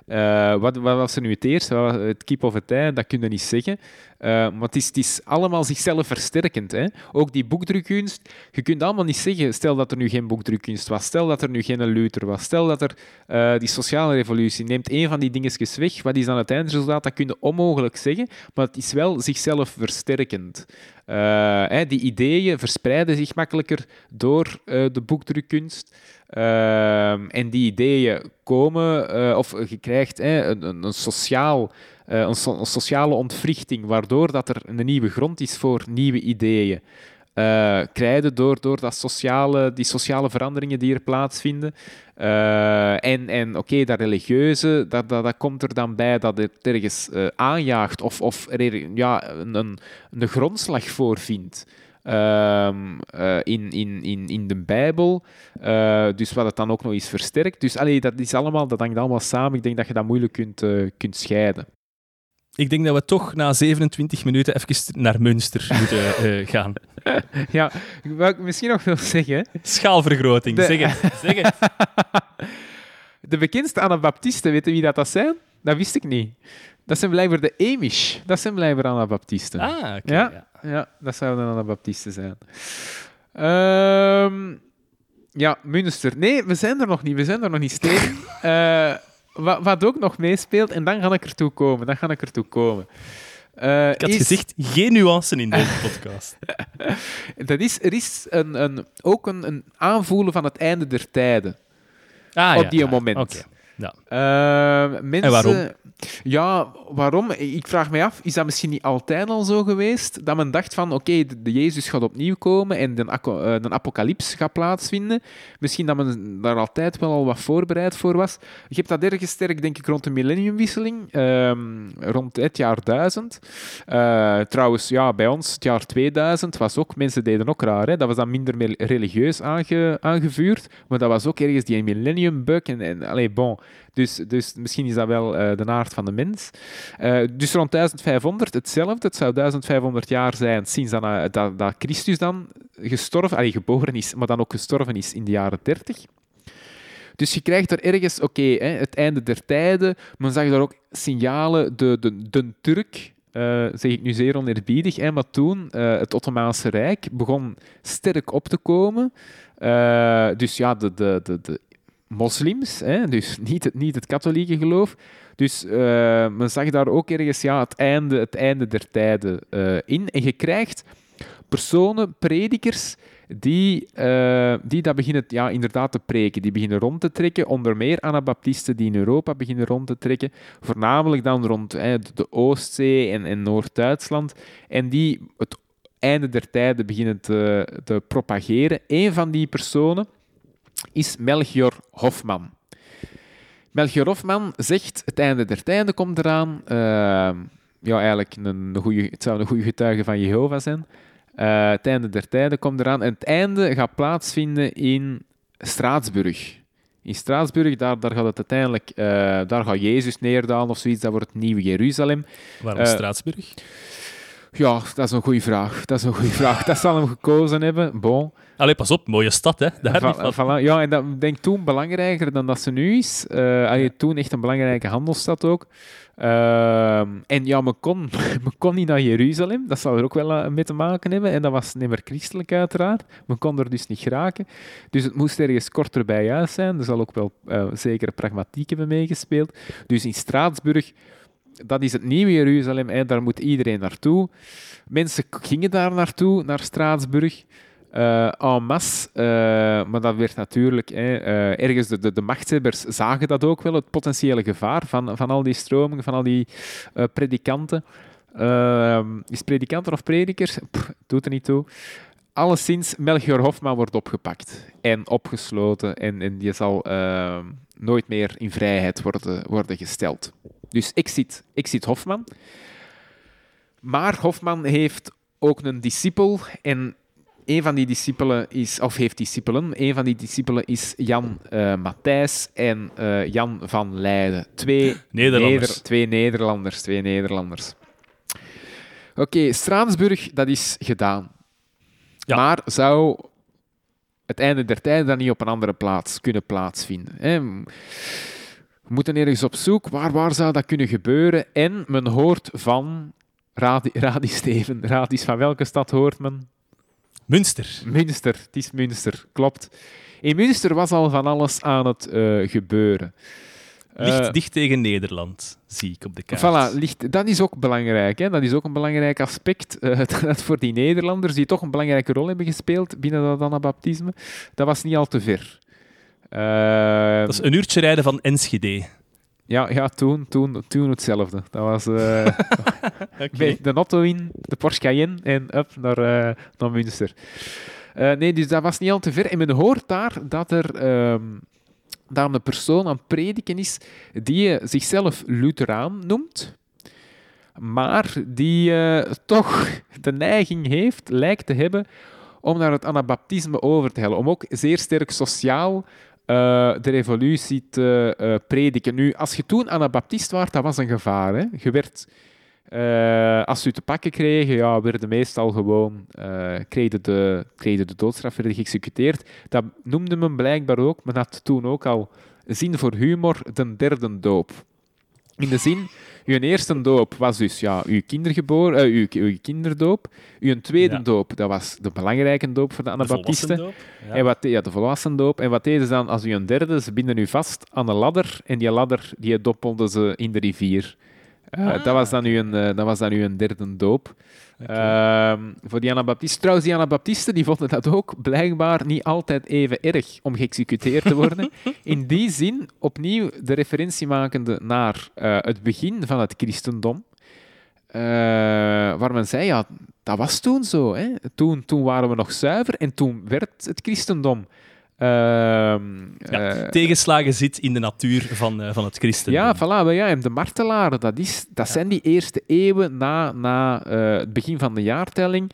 Eh, wat, wat was er nu het eerste? Het kip of het ei? Dat kun je niet zeggen. Eh, maar het is, allemaal zichzelf versterkend. Hè? Ook die boekdrukkunst. Je kunt allemaal niet zeggen, stel dat er nu geen boekdrukkunst was, stel dat er nu geen Luther was, stel dat er eh, die sociale revolutie neemt één van die dingetjes weg. Wat is dan het eindresultaat? Dat kun je onmogelijk zeggen, maar het is wel zichzelf versterkend. Eh, die ideeën verspreiden zich makkelijker door de boekdrukkunst. En die ideeën komen, of je krijgt een, een, een sociaal, eh, een, so- een sociale ontwrichting, waardoor dat er een nieuwe grond is voor nieuwe ideeën. Eh krijgen door, door dat sociale, die sociale veranderingen die er plaatsvinden. Eh, en en oké, dat religieuze, dat, dat, dat komt er dan bij dat het ergens aanjaagt of, of er ja, een, een, een grondslag voor vindt. Ehm, eh, in, in, in, in de Bijbel. Dus wat het dan ook nog eens versterkt. Dus allee, dat, is allemaal, dat hangt allemaal samen. Ik denk dat je dat moeilijk kunt, kunt scheiden. Ik denk dat we toch na 27 minuten even naar Münster moeten eh, gaan. (laughs) Ja, wat ik misschien nog wil zeggen. Schaalvergroting, De- zeg het. Zeg het. (laughs) De bekendste Anabaptisten, weten wie dat, dat zijn? Dat wist ik niet. Dat zijn blijkbaar de Amish. Dat zijn blijkbaar Anabaptisten. Ah, oké. Ja. ja. Ja, dat zouden Anabaptisten zijn. Ehm, ja, Münster. Nee, we zijn er nog niet. We zijn er nog niet steeds. (laughs) Eh, wat, wat ook nog meespeelt, en dan ga ik ertoe komen. Dan ga ik ertoe komen. Eh, Ik had is- gezegd, geen nuance in deze podcast. (laughs) Dat is, er is een, een, ook een, een aanvoelen van het einde der tijden. Ah, op ja, die ja. moment. Ja. Eh, mensen, En waarom? Ja, waarom? Ik vraag me af, is dat misschien niet altijd al zo geweest? Dat men dacht van, oké, de, de Jezus gaat opnieuw komen en de, eh, de apocalyps gaat plaatsvinden. Misschien dat men daar altijd wel al wat voorbereid voor was. Je hebt dat ergens sterk, denk ik, rond de millenniumwisseling, ehm, rond het jaar 1000. Eh, trouwens, ja, bij ons, het jaar 2000, was ook, mensen deden ook raar, hè? dat was dan minder religieus aange, aangevuurd, maar dat was ook ergens die millennium bug en, en allee, bon. Dus, dus misschien is dat wel eh, de aard van de mens. Eh, dus rond 1500 hetzelfde. Het zou 1500 jaar zijn sinds dat, eh, dat, dat Christus dan gestorven, allee, geboren is, maar dan ook gestorven is in de jaren 30. Dus je krijgt er ergens, oké, het einde der tijden. Men zag daar ook signalen. De, de, de Turk, zeg ik nu zeer oneerbiedig, hè, maar toen, eh, het Ottomaanse Rijk begon sterk op te komen. Dus ja, de, de, de, de moslims, hè, dus (laughs) niet het, niet het katholieke geloof. Dus eh, men zag daar ook ergens ja, het, einde, het einde der tijden eh, in. En je krijgt personen, predikers, die, eh, die dat beginnen ja, inderdaad te preken. Die beginnen rond te trekken. Onder meer Anabaptisten die in Europa beginnen rond te trekken. Voornamelijk dan rond hè, de Oostzee en, en Noord-Duitsland. En die het einde der tijden beginnen te, te propageren. Een van die personen is Melchior Hofman. Melchior Hofman zegt het einde der tijden komt eraan. Eh, ja, eigenlijk een, goeie, het zou een goede getuige van Jehovah zijn. Eh, het einde der tijden komt eraan. En het einde gaat plaatsvinden in Straatsburg. In Straatsburg, daar, daar gaat het uiteindelijk... eh, daar gaat Jezus neerdalen of zoiets. Dat wordt het nieuwe Jeruzalem. Waarom Eh, Straatsburg? Ja, dat is een goede vraag. Dat is een goede vraag. Dat zal hem gekozen hebben. Bon. Allee, pas op, mooie stad, hè? Daar niet Va- van. Ja, en dat denk ik toen belangrijker dan dat ze nu is. Eh allee, toen echt een belangrijke handelsstad ook. Ehm, en ja, men kon, (laughs) men kon niet naar Jeruzalem. Dat zal er ook wel eh, mee te maken hebben. En dat was niet meer christelijk, uiteraard. Men kon er dus niet geraken. Dus het moest ergens korter bij huis zijn. Er zal ook wel eh zekere pragmatiek hebben meegespeeld. Dus in Straatsburg, dat is het nieuwe Jeruzalem. Hè, daar moet iedereen naartoe. Mensen gingen daar naartoe, naar Straatsburg. eh, en masse. eh, maar dat werd natuurlijk hè, eh, ergens de, de, machthebbers zagen dat ook wel, het potentiële gevaar van, van al die stromingen, van al die predikanten. Ehm, is predikanten of predikers? Doet er niet toe. Alleszins, Melchior Hofman wordt opgepakt en opgesloten en, en die zal ehm, nooit meer in vrijheid worden, worden gesteld. Dus exit, exit Hofman. Maar Hofman heeft ook een discipel en een van die discipelen is, of heeft discipelen, een van die discipelen is Jan eh Matthijs en eh, Jan van Leiden. Twee Nederlanders. Neder- twee Nederlanders. Twee Nederlanders. Oké, Straatsburg, dat is gedaan. Ja. Maar zou het einde der tijden dan niet op een andere plaats kunnen plaatsvinden? Hè? We moeten ergens op zoek. Waar, waar zou dat kunnen gebeuren? En men hoort van... Radi, Radi Steven, van welke stad hoort men? Münster. Münster, het is Münster, klopt. In Münster was al van alles aan het eh, gebeuren. Ligt Eh, dicht tegen Nederland, zie ik op de kaart. Voilà, ligt, dat is ook belangrijk. Hè? Dat is ook een belangrijk aspect. eh, (laughs) dat voor die Nederlanders, die toch een belangrijke rol hebben gespeeld binnen dat Anabaptisme, dat was niet al te ver. Eh, Dat is een uurtje rijden van Enschede. ja, ja toen, toen, toen hetzelfde. Dat was eh, (laughs) (laughs) de auto in, de Porsche Cayenne en up naar, eh, naar Münster. Eh, nee, dus dat was niet al te ver. En men hoort daar dat er ehm, daar een persoon aan het prediken is die zichzelf Lutheraan noemt, maar die toch de neiging heeft, lijkt te hebben, om naar het anabaptisme over te hellen. Om ook zeer sterk sociaal eh, de revolutie te eh, prediken. Nu, als je toen anabaptist was, dat was een gevaar. Hè? Je werd, eh, als je te pakken kreeg, ja, werden meestal gewoon, je de, kreeg je de doodstraf, werden geëxecuteerd. Dat noemde men blijkbaar ook, men had toen ook al zin voor humor, de derde doop. In de zin, uw eerste doop was dus ja, uw, kindergeboor, eh, uw, uw kinderdoop. Uw tweede Ja. doop, dat was de belangrijke doop voor de De Anabaptisten. Ja. En wat, ja, de volwassen doop. En wat deden ze dan als u een derde? Ze binden u vast aan een ladder en die ladder die doppelden ze in de rivier. Eh, Ah. dat, was dan uw, eh, dat was dan uw derde doop. Ehm, voor die Anabaptisten. Trouwens, die Anabaptisten die vonden dat ook blijkbaar niet altijd even erg om geëxecuteerd te worden. (laughs) In die zin, opnieuw de referentie makende naar eh, het begin van het christendom. waar men zei, ja, dat was toen zo. Hè? Toen, toen waren we nog zuiver en toen werd het christendom. Ehm, Ja, eh, tegenslagen zit in de natuur van, eh, van het christendom. ja, voilà, ja, en de martelaren, dat, is, dat zijn die eerste eeuwen na, na eh, het begin van de jaartelling.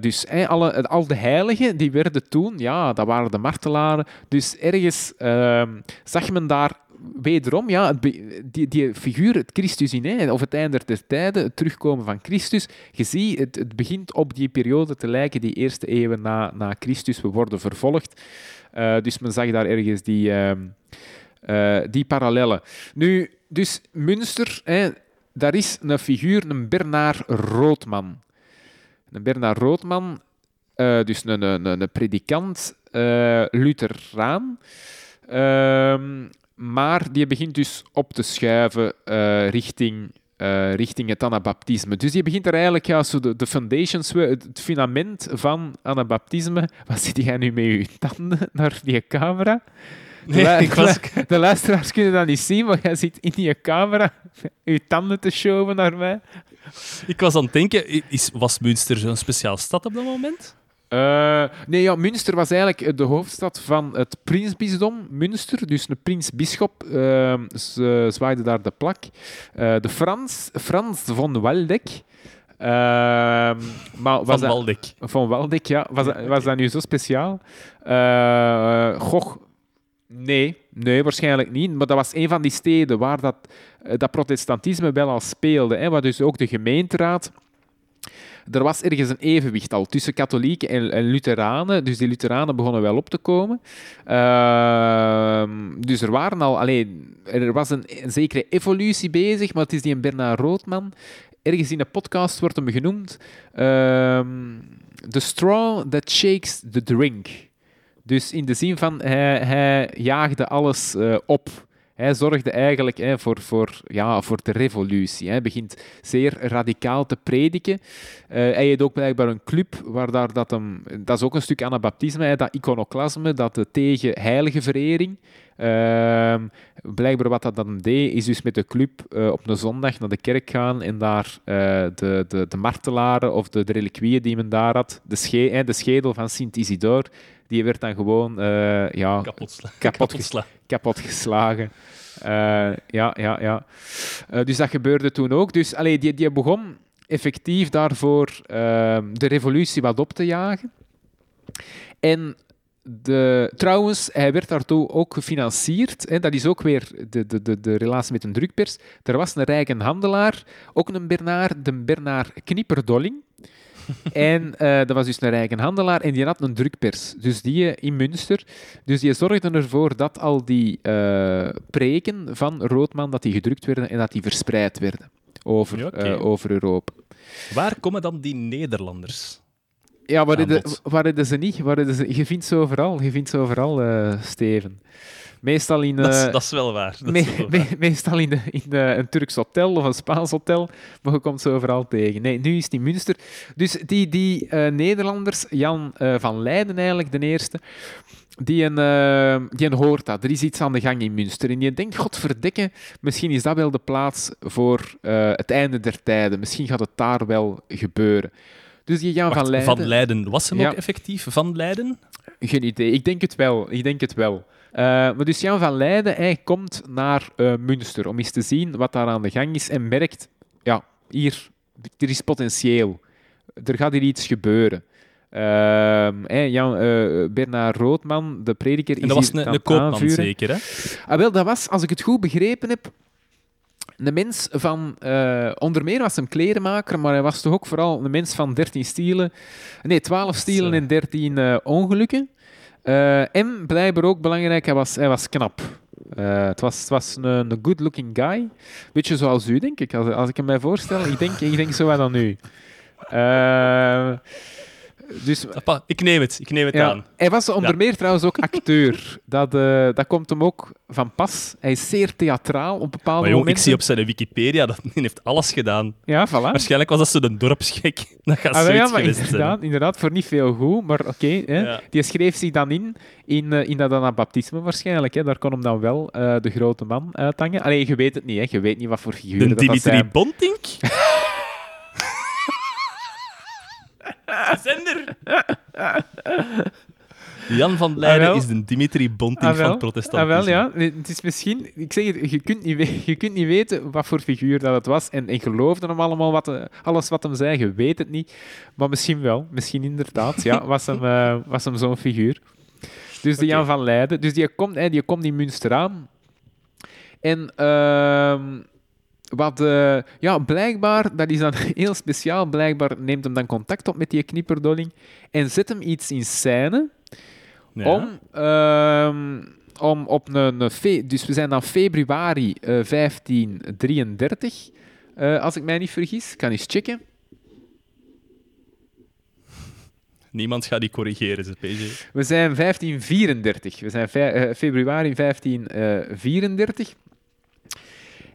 Dus alle, al de heiligen, die werden toen, ja, dat waren de martelaren. Dus ergens ehm, zag men daar wederom, ja, die, die figuur, het Christus in, hè, of het einde der tijden, het terugkomen van Christus. Je ziet, het, het begint op die periode te lijken, die eerste eeuwen na, na Christus. We worden vervolgd. Eh, dus men zag daar ergens die... ehm, eh, die parallellen. Nu, dus Münster, hè, daar is een figuur, een Bernard Roodman. Een Bernard Roodman, eh, dus een, een, een, predikant, eh Lutheraan. Ehm, maar die begint dus op te schuiven richting, eh, richting het anabaptisme. Dus die begint er eigenlijk ja, zo de, de foundations, het fundament van anabaptisme. (laughs) Wat zit jij nu met je tanden (laughs) naar die camera? Nee, La- ik was, De luisteraars kunnen dat niet zien, maar jij zit in je camera (laughs) je tanden te showen naar mij. ik was aan het denken, is, was Münster zo'n speciaal stad op dat moment? Eh, nee, ja, Münster was eigenlijk eh, de hoofdstad van het prinsbisdom Münster. Dus een prinsbisschop uh, zwaaide daar de plak. De Frans, Frans von Waldeck. Ehm, maar was Van Waldeck. Van Waldeck, ja. Was, dat- was dat nu zo speciaal? Goh, nee. Nee, waarschijnlijk niet. Maar dat was een van die steden waar dat, dat protestantisme wel al speelde. Hè, waar dus ook de gemeenteraad... Er was ergens een evenwicht al tussen katholieken en, en lutheranen. Dus die lutheranen begonnen wel op te komen. Ehm, dus er waren al... Alleen, er was een, zekere evolutie bezig, maar het is die een Bernard Roodman. Ergens in een podcast wordt hem genoemd... ehm, The straw that shakes the drink. Dus in de zin van, hij, hij jaagde alles eh, op. Hij zorgde eigenlijk hè, voor, voor, ja, voor de revolutie. Hij begint zeer radicaal te prediken. Uh, hij heeft ook blijkbaar een club waar daar dat hem... Dat is ook een stuk anabaptisme, dat iconoclasme, dat de tegen heilige verering. Uh, blijkbaar wat dat dan deed, is dus met de club uh, op een zondag naar de kerk gaan en daar uh, de, de, de martelaren of de, de reliquieën die men daar had, de, sche de schedel van Sint Isidor, die werd dan gewoon uh, ja, kapot, kapot, kapot geslagen. ja, ja, ja. dus dat gebeurde toen ook. Dus allee, die, die begon effectief daarvoor ehm, de revolutie wat op te jagen. En de, trouwens, hij werd daartoe ook gefinancierd. Hè, dat is ook weer de, de, de, de relatie met een drukpers. Er was een rijke handelaar, ook een Bernard, de Bernard Knipperdolling. (laughs) en uh, dat was dus een rijke handelaar en die had een drukpers. Dus die in Münster. Dus die zorgde ervoor dat al die uh, preken van Roodman dat die gedrukt werden en dat die verspreid werden over, okay. uh, over Europa. Waar komen dan die Nederlanders? Ja, waar hadden ze niet? Waar ze, je vindt ze overal, je vindt ze overal, uh, Steven. Meestal in... Uh, dat, is, dat, is, wel waar. Me, wel waar. Me, meestal in, de, in de, een Turks hotel of een Spaans hotel, maar je komt ze overal tegen. Nee, nu is het in Münster. Dus die, die uh, Nederlanders, Jan van Leiden eigenlijk, de eerste, die, een, uh, die een hoort dat. Er is iets aan de gang in Münster. En die denkt, godverdikke, misschien is dat wel de plaats voor uh, het einde der tijden. Misschien gaat het daar wel gebeuren. Dus Wacht, van Leiden... Van Leiden. Was hem ja. ook effectief van Leiden? Geen idee. Ik denk het wel. Ik denk het wel. Uh, maar dus Jan van Leiden, hij komt naar uh, Münster om eens te zien wat daar aan de gang is en merkt, ja, hier, er is potentieel. Er gaat hier iets gebeuren. Uh, hey, Jan, uh, Bernard Roodman, de prediker, is en dat was een, een koopman zeker, hè? Ah, wel, dat was, als ik het goed begrepen heb, een mens van, uh, onder meer was hem klerenmaker, maar hij was toch ook vooral een mens van 13 stielen, nee, 12 stielen en 13 uh, ongelukken. Uh, en blijkbaar ook belangrijk, hij was, hij was knap. het was, het was een, een good-looking guy. Beetje zoals u, denk ik, als, als ik hem mij voorstel. ik, denk, ik denk zo wat dan u. Dus, Appa, ik neem het, ik neem het ja, aan. Hij was onder Ja. meer trouwens ook acteur. (laughs) Dat, eh, dat komt hem ook van pas. Hij is zeer theatraal op bepaalde Maar jong, ik momenten. zie op zijn Wikipedia dat hij heeft alles gedaan. Ja, voilà. Waarschijnlijk was dat zo'n dorpsgek. (laughs) Dat gaat Ah, wel, ja, zoiets maar geweest zijn. inderdaad, inderdaad, voor niet veel goed, maar oké. die schreef zich dan in, in, eh, in dat anabaptisme waarschijnlijk. Hè. Daar kon hem dan wel eh, de grote man uithangen. Allee, je weet het niet, hè. je weet niet wat voor De dat, Dimitri. Bontink? (laughs) Jan van Leiden Ah, is de Dimitri Bontink Ah, van het protestantisme. Ah, wel, ja. Nee, Het is misschien... Ik zeg het, je kunt niet, we- je kunt niet weten wat voor figuur dat het was. En, en geloofde hem allemaal, wat, eh, alles wat hem zei. Je weet het niet. Maar misschien wel. Misschien inderdaad. Ja, (laughs) was hem, eh, was hem zo'n figuur. Dus die. Jan van Leiden. Dus die komt, hè, die komt in Münster aan. En... ehm, wat, eh, ja, blijkbaar, dat is dan (laughs) heel speciaal, blijkbaar neemt hem dan contact op met die knipperdolling en zet hem iets in scène Ja. om, ehm, om op een, dus we zijn dan februari eh, 1533, eh, als ik mij niet vergis, kan eens checken. Niemand gaat die corrigeren, ze PG. We zijn 1534, we zijn fe- februari 1534.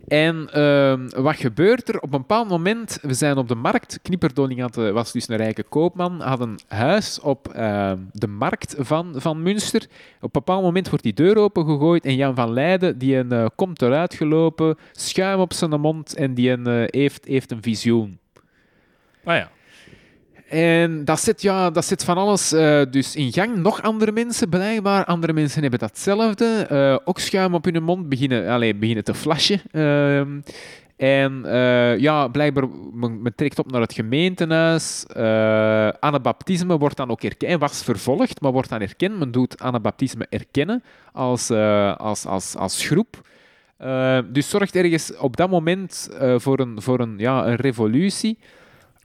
En ehm, wat gebeurt er? Op een bepaald moment, we zijn op de markt. Knipperdolling had, eh, was dus een rijke koopman, had een huis op ehm, de markt van, van Münster. Op een bepaald moment wordt die deur opengegooid en Jan van Leiden die een, eh, komt eruit gelopen, schuim op zijn mond en die een, eh, heeft, heeft een visioen. Ah ja. En dat zit, ja, dat zit van alles eh, dus in gang. Nog andere mensen, blijkbaar. Andere mensen hebben datzelfde. Eh, ook schuim op hun mond beginnen, allee, beginnen te flashen. Ehm, en eh, ja, blijkbaar, men, men trekt op naar het gemeentehuis. Eh anabaptisme wordt dan ook erkend, was vervolgd, maar wordt dan erkend. Men doet anabaptisme erkennen als, als, als, als groep. Dus zorgt ergens op dat moment voor, een, voor een, ja, een revolutie.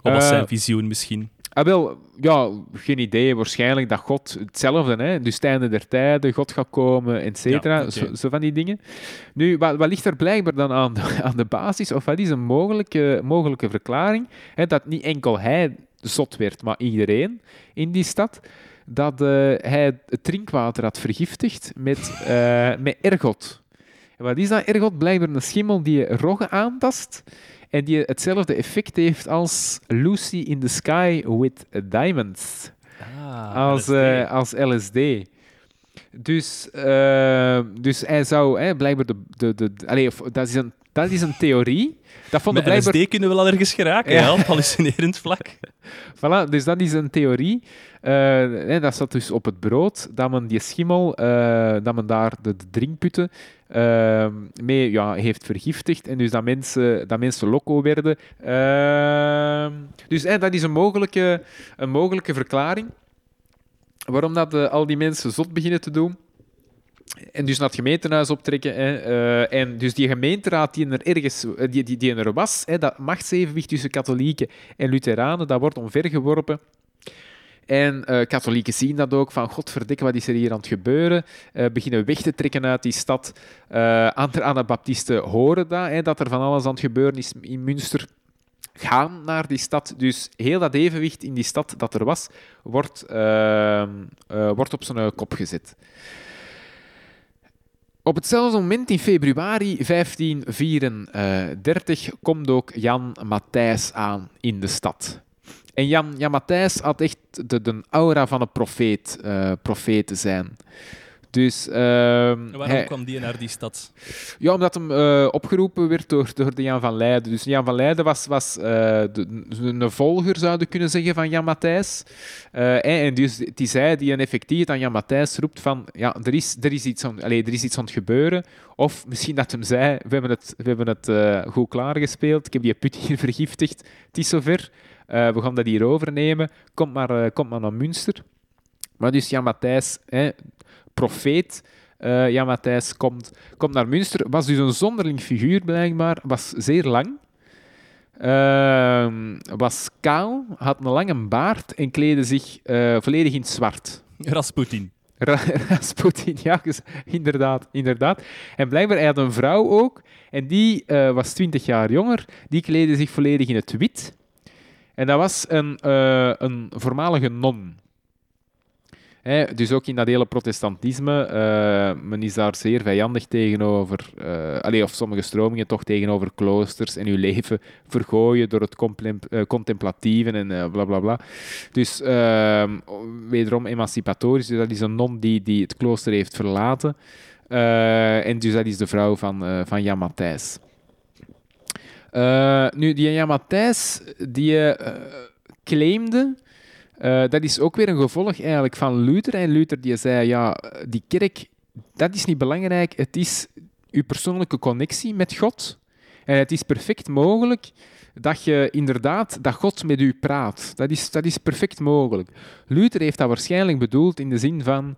Of was Eh, zijn visioen misschien? Ah, wel, ja, geen idee. Waarschijnlijk dat God hetzelfde, hè? dus het einde der tijden, God gaat komen, et cetera. Ja, zo, zo van die dingen. Nu, wat, wat ligt er blijkbaar dan aan de, (laughs) aan de basis, of wat is een mogelijke, mogelijke verklaring? Hè, dat niet enkel hij zot werd, maar iedereen in die stad. Dat eh, hij het drinkwater had vergiftigd met, eh, met ergot. En wat is dat, ergot? Blijkbaar een schimmel die roggen aantast en die hetzelfde effect heeft als Lucy in the Sky with Diamonds. Ah, als, LSD. eh, als LSD. Dus, eh, dus hij zou hè, blijkbaar de... de, de, de- allee, of, dat, is een, dat is een theorie. Dat vonden Met blijkbaar... LSD kunnen we wel ergens geraken, Ja. op hallucinerend vlak. (laughs) Voilà, dus dat is een theorie. Eh, dat zat dus op het brood, dat men die schimmel, eh, dat men daar de, drinkputten eh, mee ja, heeft vergiftigd en dus dat mensen, dat mensen loco werden. Eh, dus dat is een mogelijke, een mogelijke verklaring waarom dat, eh, al die mensen zot beginnen te doen. En dus naar het gemeentehuis optrekken. Hè, eh, en dus die gemeenteraad die er ergens eh, die, die, die er was, hè, dat machtsevenwicht tussen katholieken en Lutheranen, dat wordt omvergeworpen. En eh, katholieken zien dat ook, van godverdikke, wat is er hier aan het gebeuren? Beginnen weg te trekken uit die stad. Andere Anabaptisten horen dat, hè, dat er van alles aan het gebeuren is in Münster. Gaan naar die stad. Dus heel dat evenwicht in die stad dat er was, wordt, wordt op zijn kop gezet. Op hetzelfde moment, in februari 1534, komt ook Jan Matthijs aan in de stad. En Jan, Jan Matthijs had echt de, de aura van een profeet, eh, profeet te zijn. Dus, ehm, waarom hij- kwam die naar die stad? ja, omdat hem eh, opgeroepen werd door, door de Jan van Leiden. Dus Jan van Leiden was, was eh, de, een volger, zouden kunnen zeggen, van Jan Matthijs. Eh, en, en dus is hij die een effectief aan Jan Matthijs roept van ja, er is, er, is iets aan, allez, er is iets aan het gebeuren. Of misschien dat hem zei, we hebben het, we hebben het eh, goed klaargespeeld, ik heb die put hier (laughs) vergiftigd, het is zover. Eh, we gaan dat hier overnemen. Kom maar, eh, kom maar naar Münster. Maar dus Jan Matthijs, hè, profeet, eh, Jan Matthijs komt, komt naar Münster. Was dus een zonderling figuur blijkbaar. Was zeer lang. Ehm, was kaal, had een lange baard en kleedde zich eh, volledig in het zwart. (laughs) Rasputin. Ra- (laughs) Rasputin, ja, ges- inderdaad, inderdaad. En blijkbaar, hij had een vrouw ook, en die eh, was 20 jaar jonger. Die kleedde zich volledig in het wit. En dat was een, eh, een voormalige non. Dus ook in dat hele protestantisme, eh, men is daar zeer vijandig tegenover, allee, of sommige stromingen toch tegenover kloosters en uw leven vergooien door het eh, contemplatieve en eh, bla bla. Dus ehm, wederom emancipatorisch, dus dat is een non die, die het klooster heeft verlaten. En dus dat is de vrouw van, van Jan Matthijs. Nu, die Jan Matthijs, die claimde... eh, dat is ook weer een gevolg eigenlijk van Luther. En Luther die zei, ja, die kerk, dat is niet belangrijk. Het is uw persoonlijke connectie met God. En het is perfect mogelijk dat je inderdaad, dat God met u praat. Dat is, dat is perfect mogelijk. Luther heeft dat waarschijnlijk bedoeld in de zin van...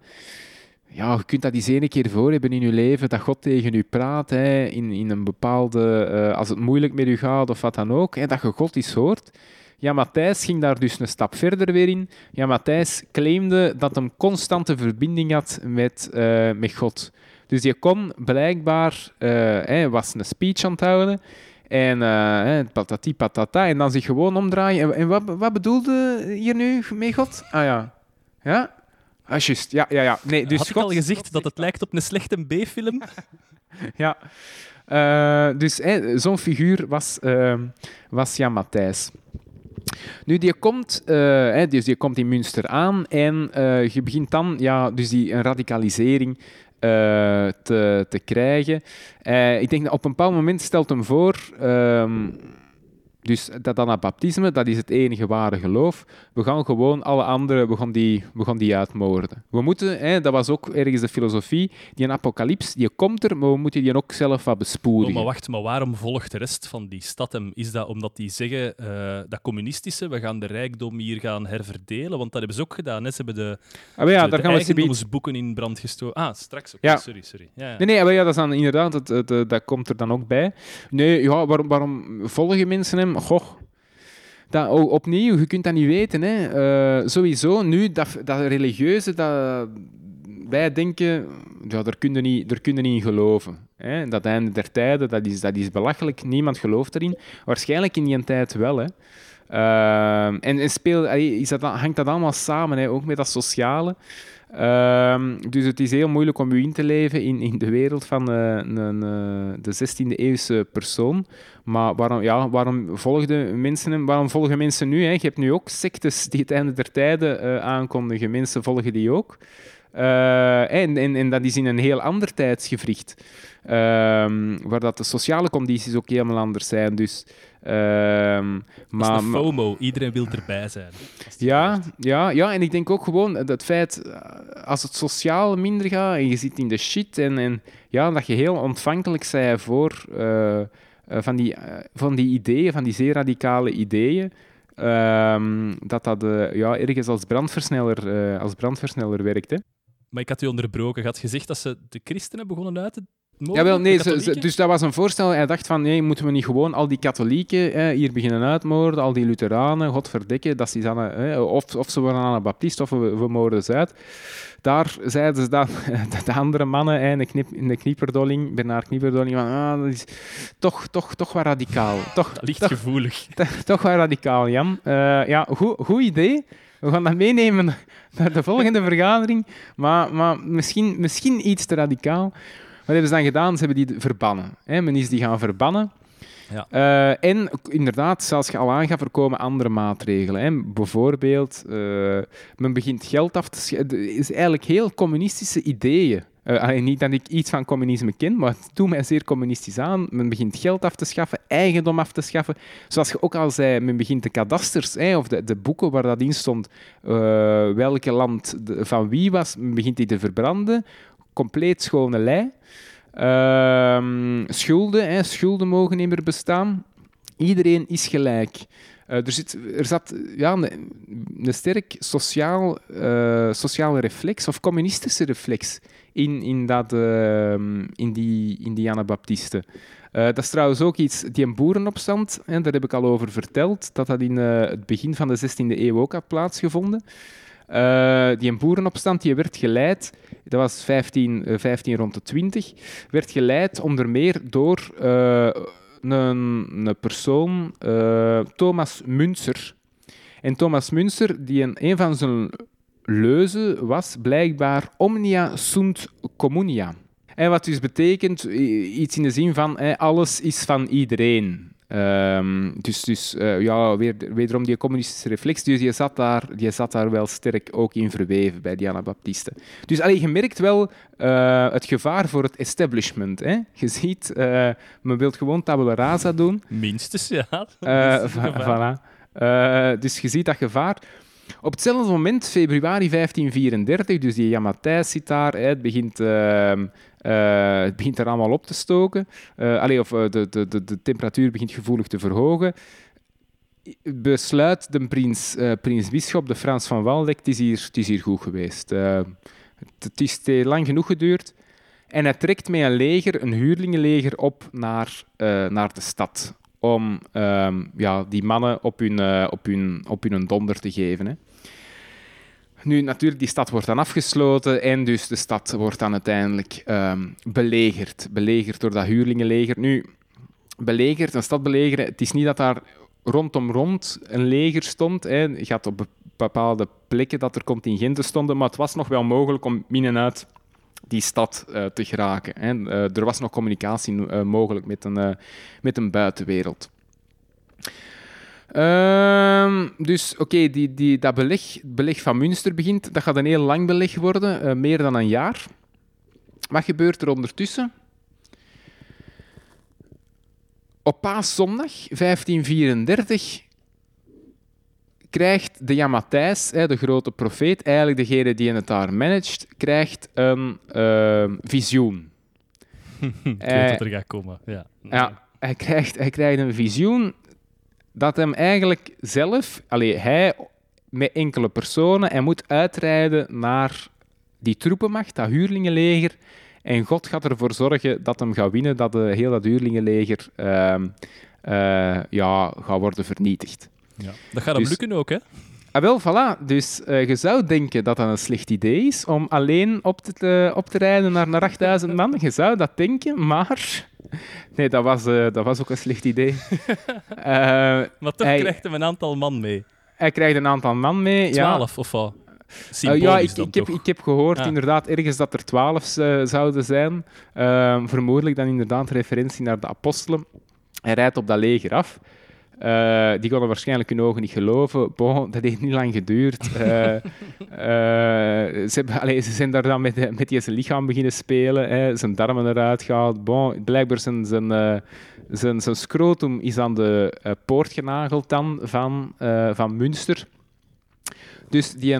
Ja, je kunt dat eens ene keer voor hebben in je leven, dat God tegen u praat, hè, in, in een bepaalde... eh, als het moeilijk met u gaat of wat dan ook, hè, dat je God eens hoort. Ja, Matthijs ging daar dus een stap verder weer in. Ja, Matthijs claimde dat hij constante verbinding had met, eh, met God. Dus je kon blijkbaar, eh, hij was een speech aan het houden, en hè, patati patata, en dan zich gewoon omdraaien. En, en wat, wat bedoelde hier nu mee God? Ah ja. Ja? Ah, juist. Ja, ja, ja. Nee, dus Had ik God, al gezegd dat het lijkt op een slechte B-film? (laughs) Ja. Dus zo'n figuur was, eh, was Jan Matthijs. Nu, die komt, eh, hè, dus die komt in Münster aan en eh, je begint dan ja, dus die, een radicalisering eh, te, te krijgen. Ik denk dat op een bepaald moment stelt hem voor... ehm, dus dat anabaptisme, dat is het enige ware geloof. We gaan gewoon alle anderen, we gaan die, we gaan die uitmoorden. We moeten, hè, dat was ook ergens de filosofie, die een apocalyps, die komt er, maar we moeten die ook zelf wat Oh, bespoedigen. maar wacht, maar waarom volgt de rest van die stad hem? Is dat omdat die zeggen, eh, dat communistische, we gaan de rijkdom hier gaan herverdelen? Want dat hebben ze ook gedaan. Hè? Ze hebben de, Ah, ja, de, daar de gaan eigendomsboeken in brand gestoken. Ah, straks. Oké, Ja. sorry, sorry. Ja, ja. Nee, nee, maar ja, dat is dan inderdaad, het, het, eh, dat komt er dan ook bij. Nee, ja, waarom, waarom volgen mensen hem? Goh, dat, opnieuw, je kunt dat niet weten. Hè. Eh, sowieso, nu, dat, dat religieuze, dat, wij denken, ja, daar kun je niet, daar kun je niet in geloven. Hè. Dat einde der tijden, dat is, dat is belachelijk. Niemand gelooft erin. Waarschijnlijk in die tijd wel, hè. Ehm, en en speel, is dat, hangt dat allemaal samen, hè, ook met dat sociale. Ehm, dus het is heel moeilijk om je in te leven in, in de wereld van eh, een, eh, de 16e eeuwse persoon. Maar waarom, ja, waarom, volgden mensen hem? waarom volgen mensen nu? Hè? Je hebt nu ook sectes die het einde der tijden eh, aankondigen. Mensen volgen die ook. Eh, en, en, en dat is in een heel ander tijdsgevricht. Ehm, waar dat de sociale condities ook helemaal anders zijn. Dus, Dat is maar, de FOMO. Iedereen wil erbij zijn. Ja, ja, ja, en ik denk ook gewoon het feit, eh, als het sociaal minder gaat en je zit in de shit en, en ja, dat je heel ontvankelijk bent voor van, die, eh, van die ideeën, van die zeer radicale ideeën, ehm, dat dat eh, ja, ergens als brandversneller, eh, als brandversneller werkt. Maar ik had u onderbroken. Je had gezegd dat ze de christenen begonnen uit te? Jawel, nee, ze- ze- dus dat was een voorstel. Hij dacht van, nee, moeten we niet gewoon al die katholieken eh, hier beginnen uitmoorden, al die Lutheranen, godverdikke, dat is dan, eh, of, of ze worden Anabaptist of we, we moorden ze uit. Daar zeiden ze dan, (laughs) de andere mannen, eh, in de, knip, in de knieperdolling, Bernard Knieperdolling, van, ah, dat is toch, toch, toch wat radicaal. (laughs) Toch, Dat ligt toch, gevoelig. (laughs) toch wel radicaal, Jan. Eh, ja, goed, goed idee. We gaan dat meenemen naar de volgende vergadering. Maar, maar misschien, misschien iets te radicaal. Wat hebben ze dan gedaan? Ze hebben die verbannen. Hè? Men is die gaan verbannen. Ja. Eh, en inderdaad, zoals je al aangaf, er komen andere maatregelen. Hè. Bijvoorbeeld, eh, men begint geld af te schaffen. Het is eigenlijk heel communistische ideeën. Allee, niet dat ik iets van communisme ken, maar het doet mij zeer communistisch aan. Men begint geld af te schaffen, eigendom af te schaffen. Zoals je ook al zei, men begint de kadasters, of de, de boeken waar dat in stond, welke land de- van wie was, men begint die te verbranden. Compleet schone lei. Ehm, schulden, hè, schulden mogen niet meer bestaan. Iedereen is gelijk. Eh, er, zit, er zat ja, een, een sterk sociaal, eh, sociale reflex, of communistische reflex, in, in, dat, ehm, in, die, in die Anabaptisten. Eh, dat is trouwens ook iets, die een boerenopstand, hè, daar heb ik al over verteld, dat dat in het begin van de 16e eeuw ook had plaatsgevonden. Eh, die een boerenopstand die werd geleid, dat was 15, eh, 15 rond de 20, werd geleid onder meer door eh, een, persoon, eh, Thomas Münzer. En Thomas Münzer, die een, een van zijn leuzen was blijkbaar omnia sunt communia. En wat dus betekent iets in de zin van eh, alles is van iedereen. Ehm, dus dus eh, ja, weer, wederom die communistische reflex. Dus je zat, daar, je zat daar wel sterk ook in verweven bij die Anabaptisten. Dus allee, je merkt wel eh, het gevaar voor het establishment. Hè? Je ziet, eh, men wil gewoon tabula rasa doen. Minstens, ja. (laughs) Voilà. Dus je ziet dat gevaar. Op hetzelfde moment, februari 1534, dus die Jan Matthijs zit daar, hè, het, begint, ehm, eh, het begint er allemaal op te stoken. Allee, of eh, de, de, de, de temperatuur begint gevoelig te verhogen. Besluit de prins, eh, prins Bisschop, de Frans van Waldeck, het is hier, het is hier goed geweest. Het, het is heeft lang genoeg geduurd. En hij trekt met een leger, een huurlingenleger, op naar, naar de stad. Om ehm, ja, die mannen op hun, op, hun, op hun donder te geven. Hè. Nu, natuurlijk, die stad wordt dan afgesloten en dus de stad wordt dan uiteindelijk ehm, belegerd. Belegerd door dat huurlingenleger. Nu, belegerd, een stad belegeren, het is niet dat daar rondom rond een leger stond. Hè. Je had op bepaalde plekken dat er contingenten stonden, maar het was nog wel mogelijk om in en uit die stad eh, te geraken. Hè. Eh, er was nog communicatie eh, mogelijk met een, met een buitenwereld. Ehm, dus oké, die, die, dat beleg, beleg van Münster begint. Dat gaat een heel lang beleg worden, eh, meer dan een jaar. Wat gebeurt er ondertussen? Op paaszondag 1534 krijgt de hè, de grote profeet, eigenlijk degene die het daar managt, krijgt een ehm, visioen. (laughs) Ik weet dat er gaat komen. Ja. Ja, hij krijgt, hij krijgt een visioen dat hem eigenlijk zelf, allee, hij met enkele personen, hij moet uitrijden naar die troepenmacht, dat huurlingenleger. En God gaat ervoor zorgen dat hem gaat winnen, dat de, heel dat huurlingenleger ehm, eh, ja, gaat worden vernietigd. Ja. Dat gaat hem Dus- lukken ook, hè? Ah, wel, voilà. Dus eh, je zou denken dat dat een slecht idee is om alleen op te, op te rijden naar, naar 8000 man. Je zou dat denken, maar... (laughs) Nee, dat was, eh, dat was ook een slecht idee. (laughs) Eh, Maar toch Hij- krijgt hem een aantal man mee. hij krijgt een aantal man mee. Ja, Twaalf of wat? Ja, ik, ik, heb, toch? ik heb gehoord inderdaad ergens dat er twaalf eh, zouden zijn. Ehm, vermoedelijk dan inderdaad referentie naar de apostelen. Hij rijdt op dat leger af. Eh, die konden waarschijnlijk hun ogen niet geloven. Bon, dat heeft niet lang geduurd. Eh, eh, ze, allee, ze zijn daar dan met, met die zijn lichaam beginnen spelen. Hè, zijn darmen eruit gehaald. Bon, blijkbaar zijn, zijn, zijn, scrotum is aan de poort genageld dan van, van Münster. Dus die,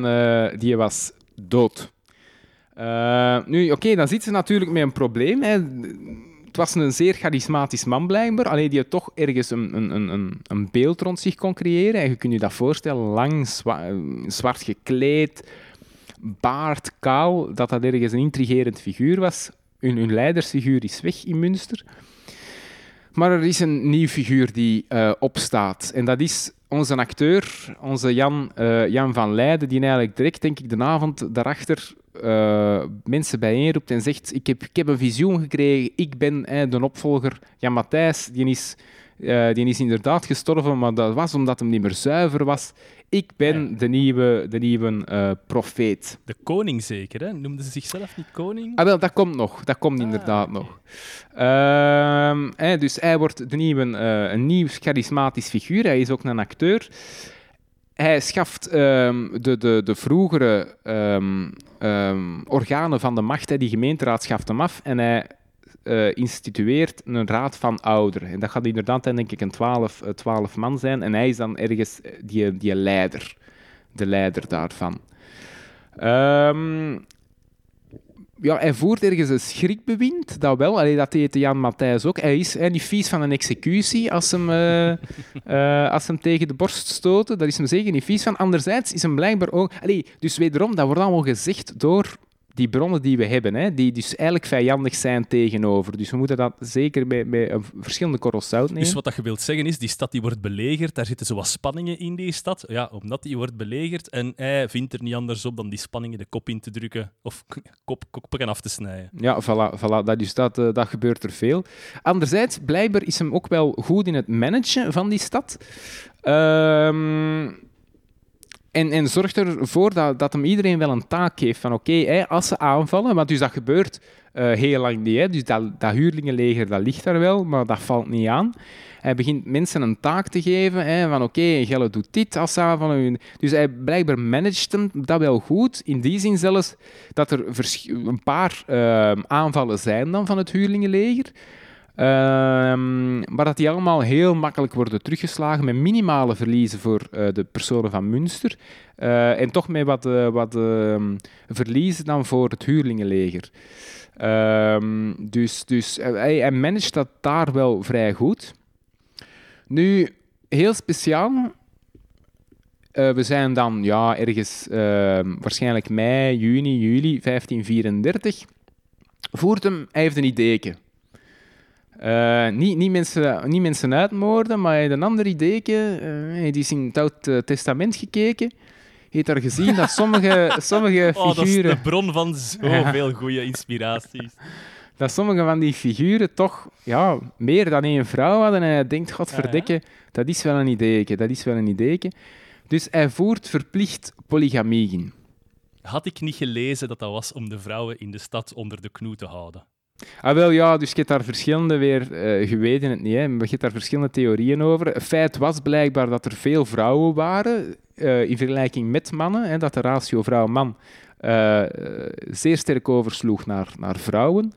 die was dood. Nu, oké, dan zit ze natuurlijk met een probleem. Hè. Het was een zeer charismatisch man blijkbaar, alleen die toch ergens een, een, een- een, beeld rond zich kon creëren. En je kunt je dat voorstellen, lang, eh, zwart gekleed, baard, kaal, dat dat ergens een intrigerend figuur was. Hun, hun leidersfiguur is weg in Münster. Maar er is een nieuw figuur die eh, opstaat. En dat is onze acteur, onze Jan, eh, Jan van Leiden, die eigenlijk direct, denk ik, de avond daarachter eh, mensen bijeenroept en zegt: ik heb, ik heb een visioen gekregen, ik ben eh, de opvolger. Jan Matthijs, die is, eh, die is inderdaad gestorven, maar dat was omdat hem niet meer zuiver was. Ik ben Ja. de nieuwe, de nieuwe eh, profeet. De koning zeker, hè? Noemden ze zichzelf niet koning? Ah, wel, dat komt nog. Dat komt Ah, inderdaad nog. Ehm, dus hij wordt de nieuwe, een nieuw charismatisch figuur. Hij is ook een acteur. Hij schaft ehm, de, de, de vroegere ehm, ehm, organen van de macht, hè, die gemeenteraad schaft hem af en hij eh, institueert een raad van ouderen. En dat gaat inderdaad denk ik een twaalf, eh, twaalf man zijn. En hij is dan ergens eh, die, die leider, de leider daarvan. Ja, hij voert ergens een schrikbewind, dat wel. Allee, dat deed Jan Matthijs ook. Hij is hè, niet vies van een executie als hem, eh, (laughs) eh, als hem tegen de borst stoten. Daar is hem zeker niet vies van. Anderzijds is hem blijkbaar ook... Allee, dus wederom, dat wordt allemaal gezegd door die bronnen die we hebben, hè, die dus eigenlijk vijandig zijn tegenover. Dus we moeten dat zeker bij, bij een verschillende korrels zout nemen. Dus wat dat je wilt zeggen is, die stad die wordt belegerd, daar zitten zo wat spanningen in die stad. Ja, omdat die wordt belegerd en hij vindt er niet anders op dan die spanningen de kop in te drukken of (laughs) kop, koppen af te snijden. Ja, voilà, voilà. Dat, dus dat, eh, dat gebeurt er veel. Anderzijds, blijkbaar is hem ook wel goed in het managen van die stad. Ehm, en, en zorgt ervoor dat, dat hem iedereen wel een taak geeft van oké, als ze aanvallen, want dus dat gebeurt eh, heel lang niet. Hè, dus dat, dat huurlingenleger dat ligt daar wel, maar dat valt niet aan. Hij begint mensen een taak te geven hè, van oké, Gelle doet dit als ze aanvallen. Dus hij blijkbaar managt hem dat wel goed. In die zin zelfs dat er een paar eh, aanvallen zijn dan van het huurlingenleger. Ehm, maar dat die allemaal heel makkelijk worden teruggeslagen met minimale verliezen voor eh, de personen van Münster. Eh, en toch met wat, eh, wat ehm, verliezen dan voor het huurlingenleger. Ehm, dus dus hij, hij managt dat daar wel vrij goed. Nu, heel speciaal. we zijn dan ja, ergens waarschijnlijk mei, juni, juli 1534. Voert hem, hij heeft een ideeke. Eh, niet, niet, mensen, niet mensen uitmoorden, maar hij heeft een ander ideeke. Eh, hij eens in het Oud eh, Testament gekeken. Hij heeft daar gezien dat sommige, (laughs) sommige Oh, dat is figuren... de bron van zoveel (laughs) goede inspiraties. dat sommige van die figuren toch ja, meer dan één vrouw hadden. En hij denkt, godverdikke, dat is wel een ideeke, dat is wel een ideeke. Dus hij voert verplicht polygamie in. Had ik niet gelezen dat dat was om de vrouwen in de stad onder de knoe te houden. Ah, wel ja, dus je hebt daar verschillende weer, eh je weet het niet, hè, maar je hebt daar verschillende theorieën over. Feit was blijkbaar dat er veel vrouwen waren eh, in vergelijking met mannen, hè, dat de ratio vrouw-man eh, zeer sterk oversloeg naar, naar vrouwen.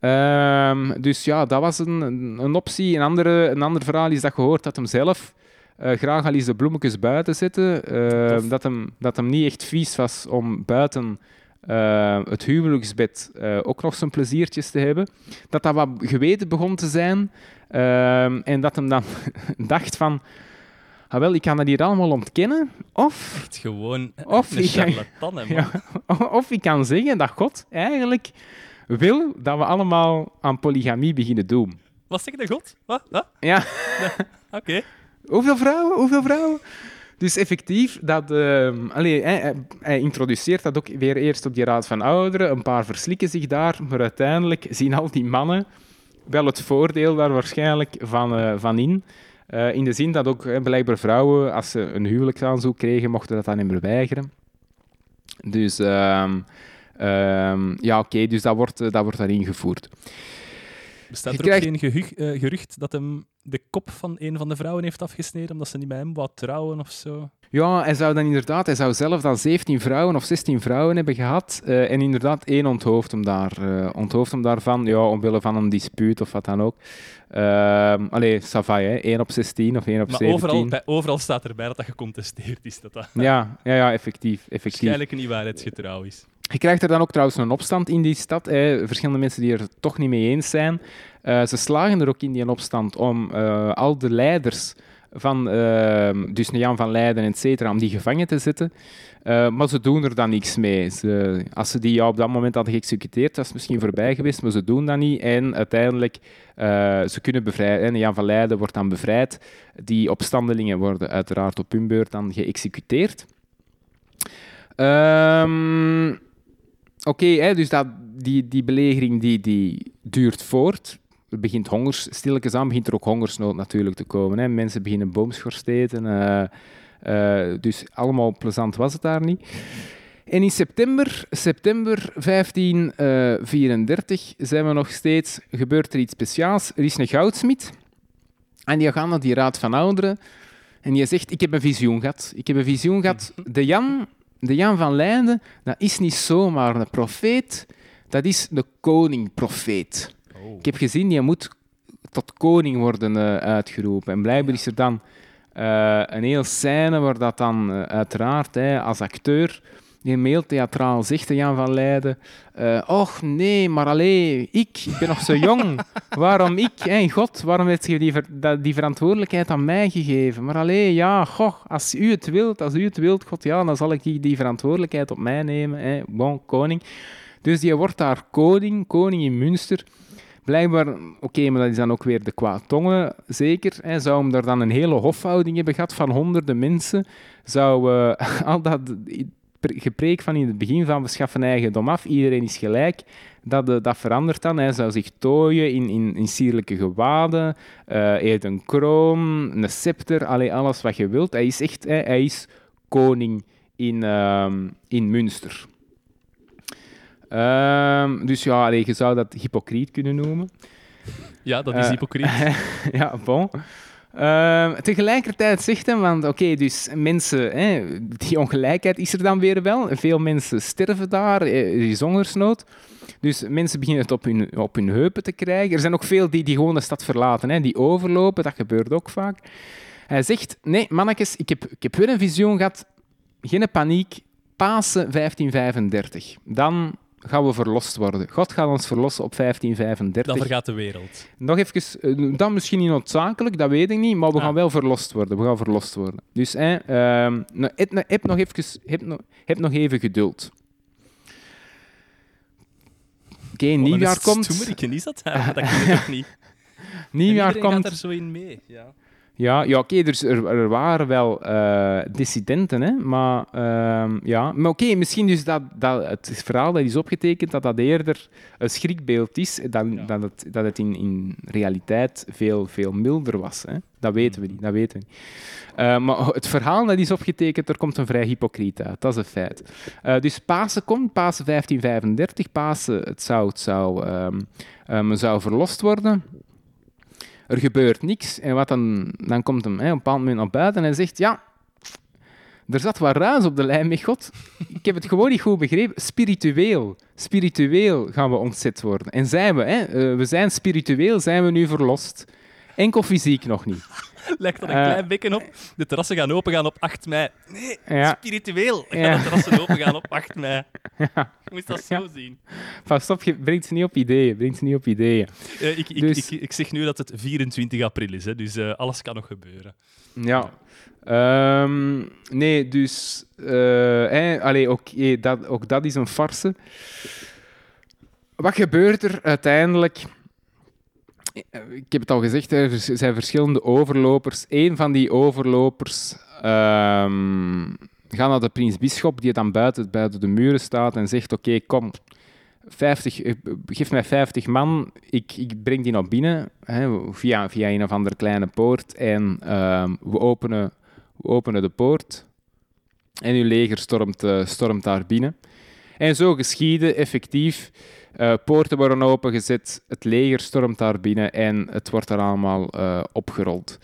Ehm, dus ja, dat was een, een optie. Een, andere, een ander verhaal is dat gehoord dat hem zelf graag al eens de bloemetjes buiten zette. eh, Tof. dat, hem, dat hem niet echt vies was om buiten eh, het huwelijksbed eh, ook nog zijn pleziertjes te hebben. Dat dat wat geweten begon te zijn. ehm, en dat hem dan (laughs) dacht van... Ah, wel, ik kan dat hier allemaal ontkennen. Of, Echt gewoon Of ik- (laughs) ja, (laughs) of ik kan zeggen dat God eigenlijk wil dat we allemaal aan polygamie beginnen doen. Wat zeg de god? Wat? Wat? Ja, Oké. hoeveel vrouwen? Hoeveel vrouwen? Dus effectief, dat, ehm, allee, hij, hij- hij introduceert dat ook weer eerst op die raad van ouderen. Een paar verslikken zich daar, maar uiteindelijk zien al die mannen wel het voordeel daar waarschijnlijk van, eh, van in. Eh, in de zin dat ook blijkbaar vrouwen, als ze een huwelijksaanzoek kregen, mochten dat dan niet meer weigeren. Dus ehm, ehm, ja, oké, dus dat wordt, eh, dat wordt dan ingevoerd. Bestaat er krijgt- ook geen eh, gerucht dat hem de kop van een van de vrouwen heeft afgesneden omdat ze niet met hem wou trouwen of zo? Ja, hij zou dan inderdaad, hij zou zelf dan 17 vrouwen of 16 vrouwen hebben gehad. eh, en inderdaad één onthoofd hem, daar, eh, onthoofd hem daarvan, ja, omwille van een dispuut of wat dan ook. Ehm allee, Savai, hè, 1 op 16 of 1 op Maar 17. overal, bij, overal staat erbij dat dat gecontesteerd is. Dat dat Ja, ja, ja, effectief. effectief. waarschijnlijk niet waarheidsgetrouw is. Je krijgt er dan ook trouwens een opstand in die stad. Hè. Verschillende mensen die er toch niet mee eens zijn. Eh, ze slagen er ook in die opstand om eh, al de leiders van, dus Jan van Leiden, et cetera, om die gevangen te zetten. Eh, maar ze doen er dan niks mee. Ze, als ze die ja, op dat moment hadden geëxecuteerd, dat is misschien voorbij geweest, maar ze doen dat niet. En uiteindelijk, eh, ze kunnen bevrijden. En Jan van Leiden wordt dan bevrijd. Die opstandelingen worden uiteraard op hun beurt dan geëxecuteerd. Ehm, Oké, dus dat, die, die belegering die, die duurt voort. Er begint hongers, stilletjes aan begint er ook hongersnood natuurlijk te komen. Hè. Mensen beginnen boomschors te eten. eh, eh, dus allemaal plezant was het daar niet. En in september, september 1534 zijn we nog steeds, gebeurt er iets speciaals. Er is een goudsmid en die gaat naar die raad van ouderen en die zegt, ik heb een visioen gehad. Ik heb een visioen gehad. De Jan, de Jan van Leiden, dat is niet zomaar een profeet, dat is de koning-profeet. Oh. Ik heb gezien, die moet tot koning worden eh, uitgeroepen. En blijkbaar is er dan eh, een hele scène waar dat dan eh, uiteraard hè, als acteur die heel theatraal zegt de Jan van Leiden eh, och nee, maar alleen ik, ik ben nog zo jong. (laughs) Waarom ik? Hè, God, waarom heeft je die, ver- die verantwoordelijkheid aan mij gegeven? Maar alleen, ja, goh, als u het wilt, als u het wilt, God, ja, dan zal ik die, die verantwoordelijkheid op mij nemen. Hè. Bon, koning. Dus die wordt daar koning, koning in Münster. Blijkbaar, oké, maar dat is dan ook weer de kwaadtongen, zeker. Hè, zou hem daar dan een hele hofhouding hebben gehad van honderden mensen. Zou eh, (laughs) al dat gepreek van in het begin van we schaffen eigendom af, iedereen is gelijk, dat, eh, dat verandert dan. Hij zou zich tooien in, in, in sierlijke gewaden, hij heeft een kroon, een scepter, allee, alles wat je wilt. Hij is echt, hè, hij is koning in, ehm, in Münster. Ehm, dus ja, allee, je zou dat hypocriet kunnen noemen. Ja, dat is Eh, hypocriet. (laughs) ja, bon. Ehm, tegelijkertijd zegt hij, want oké, dus mensen, hè, die ongelijkheid is er dan weer wel. Veel mensen sterven daar, eh, er is hongersnood. Dus mensen beginnen het op hun, op hun heupen te krijgen. Er zijn ook veel die, die gewoon de stad verlaten, hè, die overlopen, dat gebeurt ook vaak. Hij zegt, nee, mannetjes, ik heb, ik heb weer een visioen gehad, geen paniek, Pasen 1535. Dan gaan we verlost worden. God gaat ons verlossen op 1535. Dan vergaat de wereld. Nog even, eh, dat misschien niet noodzakelijk, dat weet ik niet, maar we Ah. gaan wel verlost worden. We gaan verlost worden. Dus hè, ehm, nou, heb, nou- heb nog even, heb, nog, heb nog even geduld. Oké, nieuwjaar komt. Is dat? (laughs) Dat ken ik ook niet. (laughs) Nieuwjaar komt. gaat er zo in mee. Ja. Ja, ja oké, dus er, er waren wel eh, dissidenten, hè, maar ehm, ja. Maar oké, misschien dus dat, dat het verhaal dat is opgetekend, dat dat eerder een schrikbeeld is, dan Ja. dat het, dat het in, in realiteit veel, veel milder was. Hè. Dat weten we niet, dat weten we niet. Eh, maar het verhaal dat is opgetekend, er komt een vrij hypocriet uit, dat is een feit. Eh, dus Pasen komt, Pasen 1535, Pasen, het zou, het zou, ehm, zou verlost worden. Er gebeurt niks. En wat dan, dan komt hem hè, op een bepaald moment naar buiten en hij zegt: Ja, er zat wat ruis op de lijn met God. Ik heb het gewoon niet goed begrepen. Spiritueel. Spiritueel gaan we ontzet worden. En zijn we, hè, eh, we zijn spiritueel, zijn we nu verlost. Enkel fysiek nog niet. (laughs) Lijkt dat een Eh. klein beetje op. De terrassen gaan opengaan op 8 mei. Nee, Ja. spiritueel gaan Ja. de terrassen opengaan op 8 mei. (laughs) Je moet dat zo zien. Pas op, je brengt ze niet op ideeën. Brengt ze niet op ideeën. Eh, ik, ik, Dus- ik, ik zeg nu dat het 24 april is, hè, dus eh, alles kan nog gebeuren. Ja. Ehm, nee, dus... allee, dat, ook dat is een farse. Wat gebeurt er uiteindelijk? Ik heb het al gezegd, er zijn verschillende overlopers. Eén van die overlopers ehm gaat naar de prins Bisschop, die dan buiten, buiten de muren staat en zegt: Oké, kom, 50, eh, geef mij 50 man, ik, ik breng die naar binnen hè, via, via een of andere kleine poort en ehm, we, openen, we openen de poort en uw leger stormt, eh, stormt daar binnen. En zo geschieden, effectief. Eh, poorten worden opengezet, het leger stormt daar binnen en het wordt er allemaal eh, opgerold.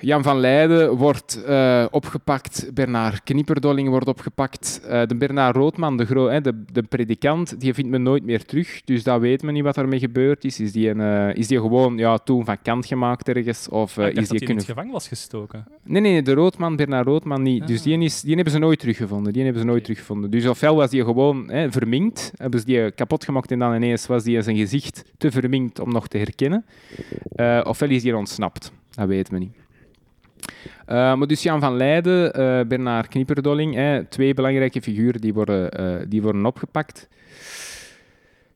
Jan van Leiden wordt eh, opgepakt, Bernard Knieperdolling wordt opgepakt. Eh, de Bernard Roodman, de, gro- hè, de, de predikant, die vindt men nooit meer terug. Dus dat weet men niet wat ermee gebeurd is. Is die, een, eh, is die gewoon ja, toen van kant gemaakt ergens? Of is die dat in het gevangen was gestoken. Nee, nee, de Roodman, Bernard Roodman niet. Dus Ah. die, is, die hebben ze nooit teruggevonden. Die hebben ze nooit teruggevonden. Dus ofwel was die gewoon hè, verminkt, hebben ze die kapot gemaakt en dan ineens was die zijn gezicht te verminkt om nog te herkennen. Ofwel is die ontsnapt. Dat weten we niet. Eh, maar dus Jan van Leiden, eh Bernard Knieperdolling, hè, twee belangrijke figuren die worden, eh, die worden opgepakt.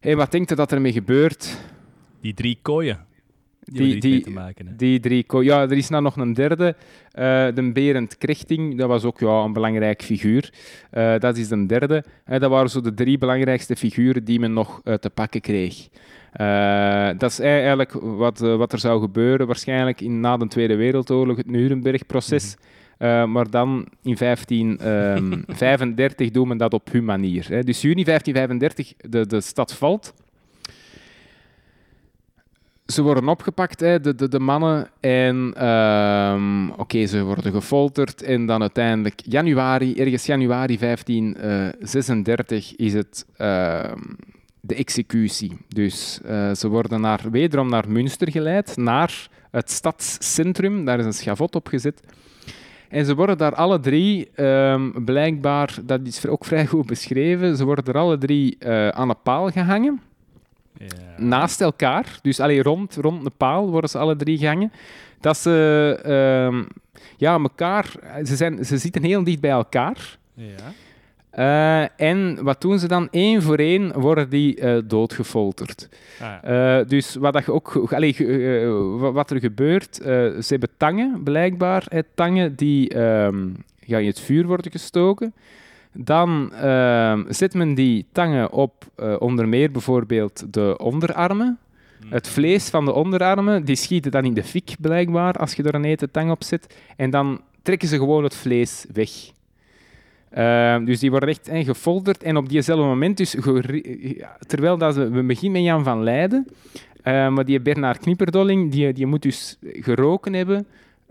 En wat denkt u dat ermee gebeurt? Die drie kooien. Die, Die- die, te maken. Hè. Die drie... ko- Ja, er is nou nog een derde. de Berend Krechting, dat was ook ja, een belangrijk figuur. Dat is de derde. Dat waren zo de drie belangrijkste figuren die men nog te pakken kreeg. Eh, dat is eigenlijk wat, eh, wat er zou gebeuren, waarschijnlijk in, na de Tweede Wereldoorlog, het Nuremberg-proces. Eh, maar dan in 1535 (laughs) doen men dat op hun manier. Hè. Dus juni 1535, de, de stad valt. Ze worden opgepakt, hè, de, de, de mannen. En ehm, oké, ze worden gefolterd. En dan uiteindelijk, januari, ergens januari 1536, is het ehm, de executie. Dus eh, ze worden naar, wederom naar Münster geleid, naar het stadscentrum. Daar is een schavot opgezet. En ze worden daar alle drie, ehm, blijkbaar, dat is ook vrij goed beschreven, ze worden er alle drie eh, aan een paal gehangen Ja. naast elkaar. Dus allee, rond, rond een paal worden ze alle drie gehangen. Dat ze ehm, ja, elkaar, ze, zijn, ze zitten heel dicht bij elkaar. Ja. Eh, en wat doen ze dan? Eén voor één worden die eh, doodgefolterd. Ah, Eh, dus wat, dat ook, allee, wat er gebeurt, ze hebben tangen blijkbaar, hè, tangen die ehm, ja, in het vuur worden gestoken. Dan ehm, zet men die tangen op onder meer bijvoorbeeld de onderarmen. Het vlees van de onderarmen, die schieten dan in de fik blijkbaar als je er een eten tang op zet. En dan trekken ze gewoon het vlees weg. Ehm, dus die worden echt eh, gefolderd. En op diezelfde moment, dus terwijl dat we beginnen met Jan van Leiden, eh, maar die Bernard Knieperdolling, die, die moet dus geroken hebben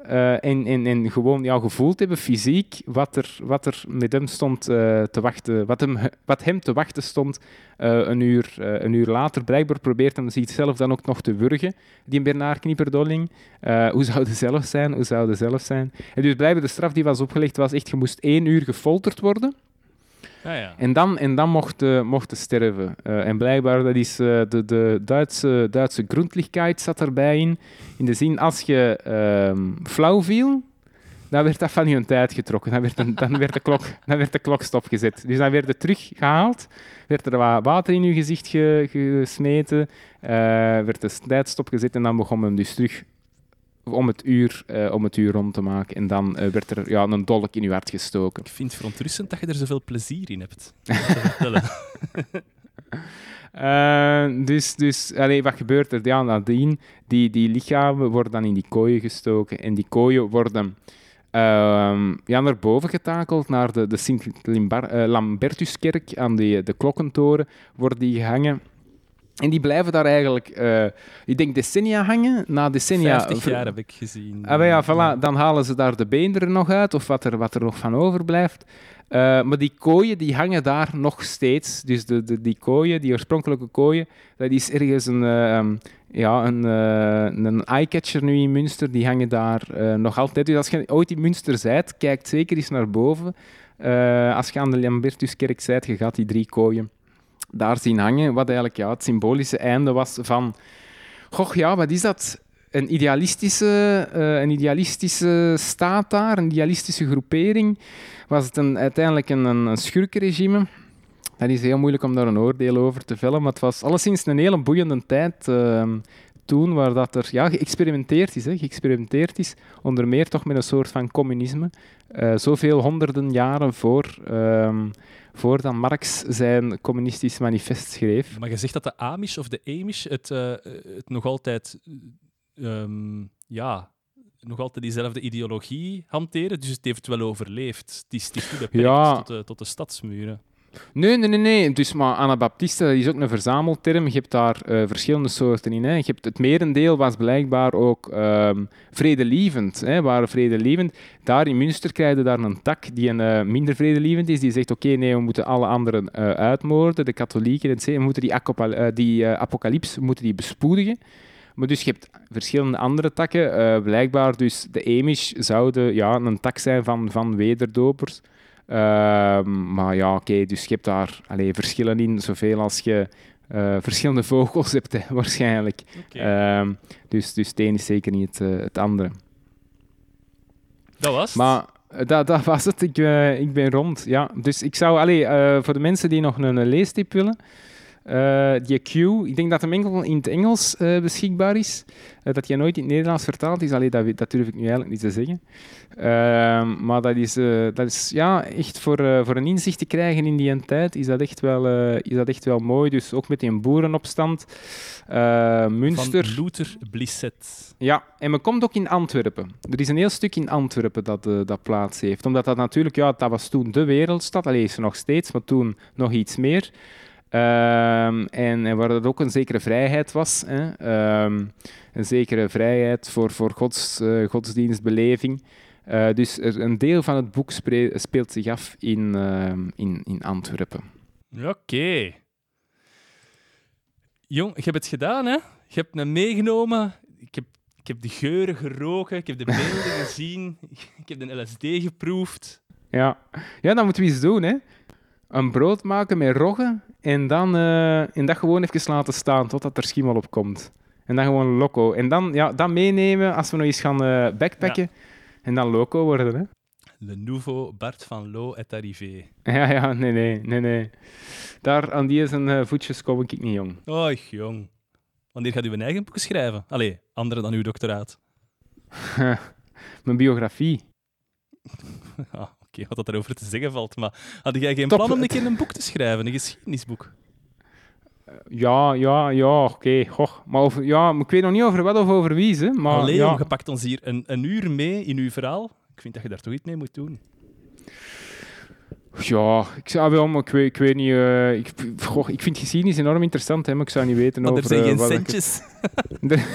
eh, en, gewoon ja, gevoeld hebben, fysiek, wat er, wat er met hem stond eh, te wachten, wat hem, wat hem te wachten stond eh, een, uur, een uur later. Blijkbaar probeert hem zichzelf dan ook nog te wurgen, die Bernard Knieperdolling. Hoe zou de zelf zijn? Hoe zou de zelf zijn? En dus blijkbaar de straf die was opgelegd was echt, je moest één uur gefolterd worden. Ah, ja. En dan, en dan mochten mocht sterven. Eh, en blijkbaar, dat is eh, de, de Duitse, Duitse zat erbij in. In de zin, als je ehm, flauw viel, dan werd dat van je tijd getrokken. Dan werd, dan, werd de klok, (laughs) dan werd de klok stopgezet. Dus dan werd het teruggehaald, werd er wat water in je gezicht ge- gesmeten, eh, werd de tijd stopgezet en dan begon men dus terug om het uur, eh, om het uur rond te maken. En dan eh, werd er ja, een dolk in je hart gestoken. Ik vind het verontrustend dat je er zoveel plezier in hebt. (laughs) Eh, dus, dus allee, wat gebeurt er? Ja, nadien, die, die lichamen worden dan in die kooien gestoken. En die kooien worden ehm, ja, naar boven getakeld, naar de, de Sint-Lambertuskerk aan die, de klokkentoren, worden die gehangen. En die blijven daar eigenlijk, eh, ik denk, decennia hangen. Na decennia... 50 ver- jaar heb ik gezien. Ah, ja, voilà, dan halen ze daar de beenderen nog uit, of wat er, wat er nog van overblijft. Eh, maar die kooien die hangen daar nog steeds. Dus de, de, die kooien, die oorspronkelijke kooien, dat is ergens een, eh, um, ja, een, een eyecatcher nu in Münster. Die hangen daar nog altijd. Dus als je ooit in Münster zijt, kijk zeker eens naar boven. Als je aan de Lambertuskerk zijt, je gaat die drie kooien daar zien hangen. Wat eigenlijk ja, het symbolische einde was van... Goh, ja, wat is dat? Een idealistische, eh, een idealistische staat daar, een idealistische groepering. Was het een, uiteindelijk een, een, schurkenregime? Dat is heel moeilijk om daar een oordeel over te vellen, maar het was alleszins een hele boeiende tijd. ehm, toen waar dat er ja, geëxperimenteerd is, hè, geëxperimenteerd is, onder meer toch met een soort van communisme, uh, zoveel honderden jaren voor, um, voordat Marx zijn communistisch manifest schreef. Maar je zegt dat de Amish of de Amish het, uh, het nog altijd um, ja, nog altijd diezelfde ideologie hanteren, dus het heeft wel overleefd. Is, is beperkt ja. tot, de, tot de stadsmuren. Nee, nee, nee, nee. Dus, maar Anabaptisten is ook een verzamelterm. Je hebt daar uh, verschillende soorten in. Hè. Je hebt, het merendeel was blijkbaar ook um, vredelievend. Hè, waren vredelievend. Daar in Münster krijg je daar een tak die een, uh, minder vredelievend is. Die zegt, oké, nee, we moeten alle anderen uh, uitmoorden. De katholieken, et we moeten die, die apocalyps moeten die bespoedigen. Maar dus je hebt verschillende andere takken. blijkbaar dus de Amish zouden ja, een tak zijn van, van wederdopers. Ehm, maar ja, oké, dus je hebt daar allee, verschillen in, zoveel als je uh, verschillende vogels hebt, hè, (laughs) waarschijnlijk. Okay. Um, dus, dus het een is zeker niet het, uh, het andere. Dat was Maar eh, dat, dat was het. Ik, ik ben rond. Ja. Dus ik zou, allee, voor de mensen die nog een leestip willen, uh, die Q, ik denk dat hem enkel in het Engels uh, beschikbaar is. Uh, dat je nooit in het Nederlands vertaald is. Allee, dat, dat durf ik nu eigenlijk niet te zeggen. Ehm, maar dat is, dat is ja, echt voor, voor een inzicht te krijgen in die tijd, is dat echt wel, is dat echt wel mooi. Dus ook met die boerenopstand. Münster. Van Luther Blisset. Ja, en men komt ook in Antwerpen. Er is een heel stuk in Antwerpen dat, dat plaats heeft. Omdat dat natuurlijk, ja, dat was toen de wereldstad. Allee, is er nog steeds, maar toen nog iets meer. Um, en, en, waar dat ook een zekere vrijheid was. Hè? Um, een zekere vrijheid voor, voor gods, uh, godsdienstbeleving. Uh, dus er, een deel van het boek speelt zich af in, uh, in, in Antwerpen. Oké. Okay. Jong, je hebt het gedaan, hè? Je hebt me meegenomen. Ik heb, ik heb de geuren geroken, ik heb de beelden (laughs) gezien, ik heb de LSD geproefd. Ja. ja, dat moeten we eens doen, hè? Een brood maken met rogge en dan uh, en dat gewoon even laten staan totdat er schimmel op komt. En dan gewoon loco. En dan ja, dat meenemen als we nog eens gaan uh, backpacken. En dan loco worden, hè. Le nouveau Bart van Lo est arrivé. Ja, ja, nee, nee, nee, nee. Daar aan die zijn uh, voetjes kom ik niet, jong. Oh, jong. Wanneer gaat u een eigen boek schrijven? Allee, andere dan uw doctoraat. (laughs) Mijn biografie. ja, (laughs) okay, wat dat erover te zeggen valt. Maar had jij geen plan om een keer een boek te schrijven, een geschiedenisboek? Ja, ja, ja, oké. Okay. Maar over, ja, ik weet nog niet over wat of over wie. Hè, maar, Allee, ja. je pakt ons hier een, een uur mee in uw verhaal. Ik vind dat je daar toch iets mee moet doen. Ja, ik zou wel, maar ik weet, ik weet niet. Uh, ik, goh, ik vind geschiedenis enorm interessant, hè, maar ik zou niet weten maar over... er zijn uh, geen centjes. Ik...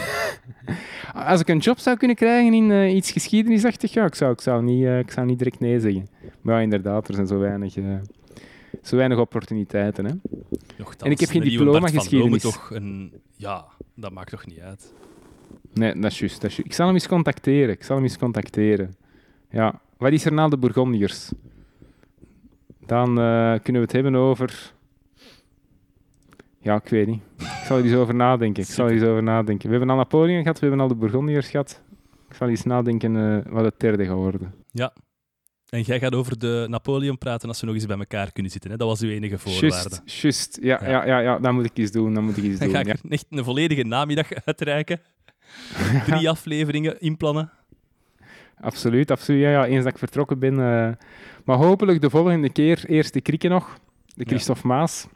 (laughs) Als ik een job zou kunnen krijgen in uh, iets geschiedenisachtig, ja, ik zou, ik, zou niet, ik zou niet direct nee zeggen. Maar ja, inderdaad, er zijn zo weinig, zo weinig opportuniteiten. Hè. Nochtans, en ik heb geen diploma geschiedenis. toch een... Ja, dat maakt toch niet uit. Nee, dat is juist. Dat is juist. Ik zal hem eens contacteren. Ik zal hem eens contacteren. Ja. Wat is er na de Bourgondiërs? Dan uh, kunnen we het hebben over. Ja, ik weet niet. Ik zal er eens over nadenken. Ik zal er eens over nadenken. We hebben al Napoleon gehad, we hebben al de Bourgondiërs gehad. Ik zal eens nadenken uh, wat het derde gaat worden. Ja. En jij gaat over de Napoleon praten als we nog eens bij elkaar kunnen zitten. Hè? Dat was uw enige voorwaarde. Juist. Ja, ja. Ja, ja, ja, dat moet ik eens doen. Dat moet ik eens doen. (laughs) Dan ga ik ja. echt een volledige namiddag uitreiken. (laughs) Drie afleveringen inplannen. Absoluut, absoluut. Ja, ja, eens dat ik vertrokken ben. Uh, maar hopelijk de volgende keer eerst de krieken nog, de Christophe ja. Maas.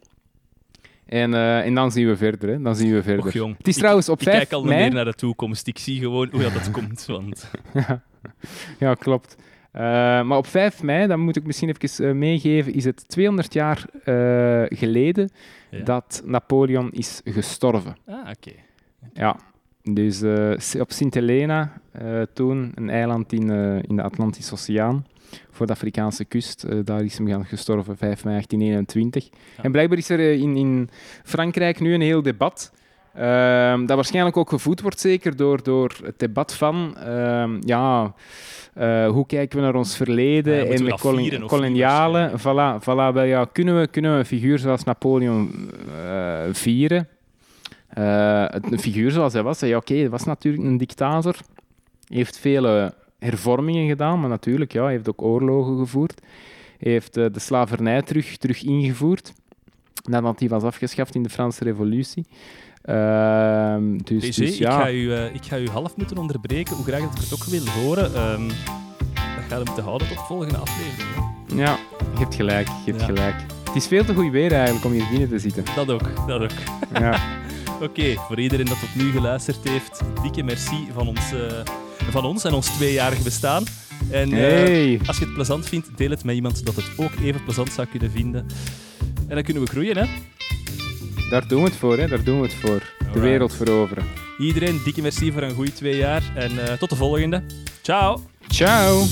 En, uh, en dan zien we verder. Hè. Dan zien we verder. Och, jong. Het is ik, trouwens op ik 5 kijk al mei... meer naar de toekomst. Ik zie gewoon hoe dat, dat komt. Want... (laughs) ja. ja, klopt. Uh, maar op 5 mei, dat moet ik misschien even uh, meegeven, is het 200 jaar geleden ja. dat Napoleon is gestorven. Ah, oké. Okay. Ja, dus op Sint Helena, toen een eiland in, in de Atlantische Oceaan, voor de Afrikaanse kust. Uh, daar is hem gaan gestorven, 5 mei 1821. Ja. En blijkbaar is er uh, in, in, Frankrijk nu een heel debat. Uh, dat waarschijnlijk ook gevoed wordt, zeker door, door het debat van ja, hoe kijken we naar ons verleden en kolon koloniale. Voilà, voilà, wel, ja, kunnen, we, kunnen we een figuur zoals Napoleon vieren? een figuur zoals hij was, ja, oké, okay, hij was natuurlijk een dictator. Heeft vele hervormingen gedaan, maar natuurlijk, ja, hij heeft ook oorlogen gevoerd. Hij heeft uh, de slavernij terug, terug ingevoerd. nadat die was afgeschaft in de Franse Revolutie. Ehm, dus, dus ik, ja, ga u, eh, ik ga u half moeten onderbreken, hoe graag dat ik het ook wil horen. Ehm, dat gaat hem moeten houden tot de volgende aflevering. hè. ja, je hebt gelijk, je hebt Ja. gelijk. Het is veel te goed weer eigenlijk om hier binnen te zitten. Dat ook, dat ook. Ja. (laughs) Oké, voor iedereen dat tot nu geluisterd heeft, dikke merci van ons, eh, van ons en ons tweejarig bestaan. En eh, Hey, als je het plezant vindt, deel het met iemand dat het ook even plezant zou kunnen vinden. En dan kunnen we groeien, hè? daar doen we het voor, hè? daar doen we het voor. De wereld veroveren. Iedereen, dikke merci voor een goede twee jaar. En eh, tot de volgende. Ciao! Ciao!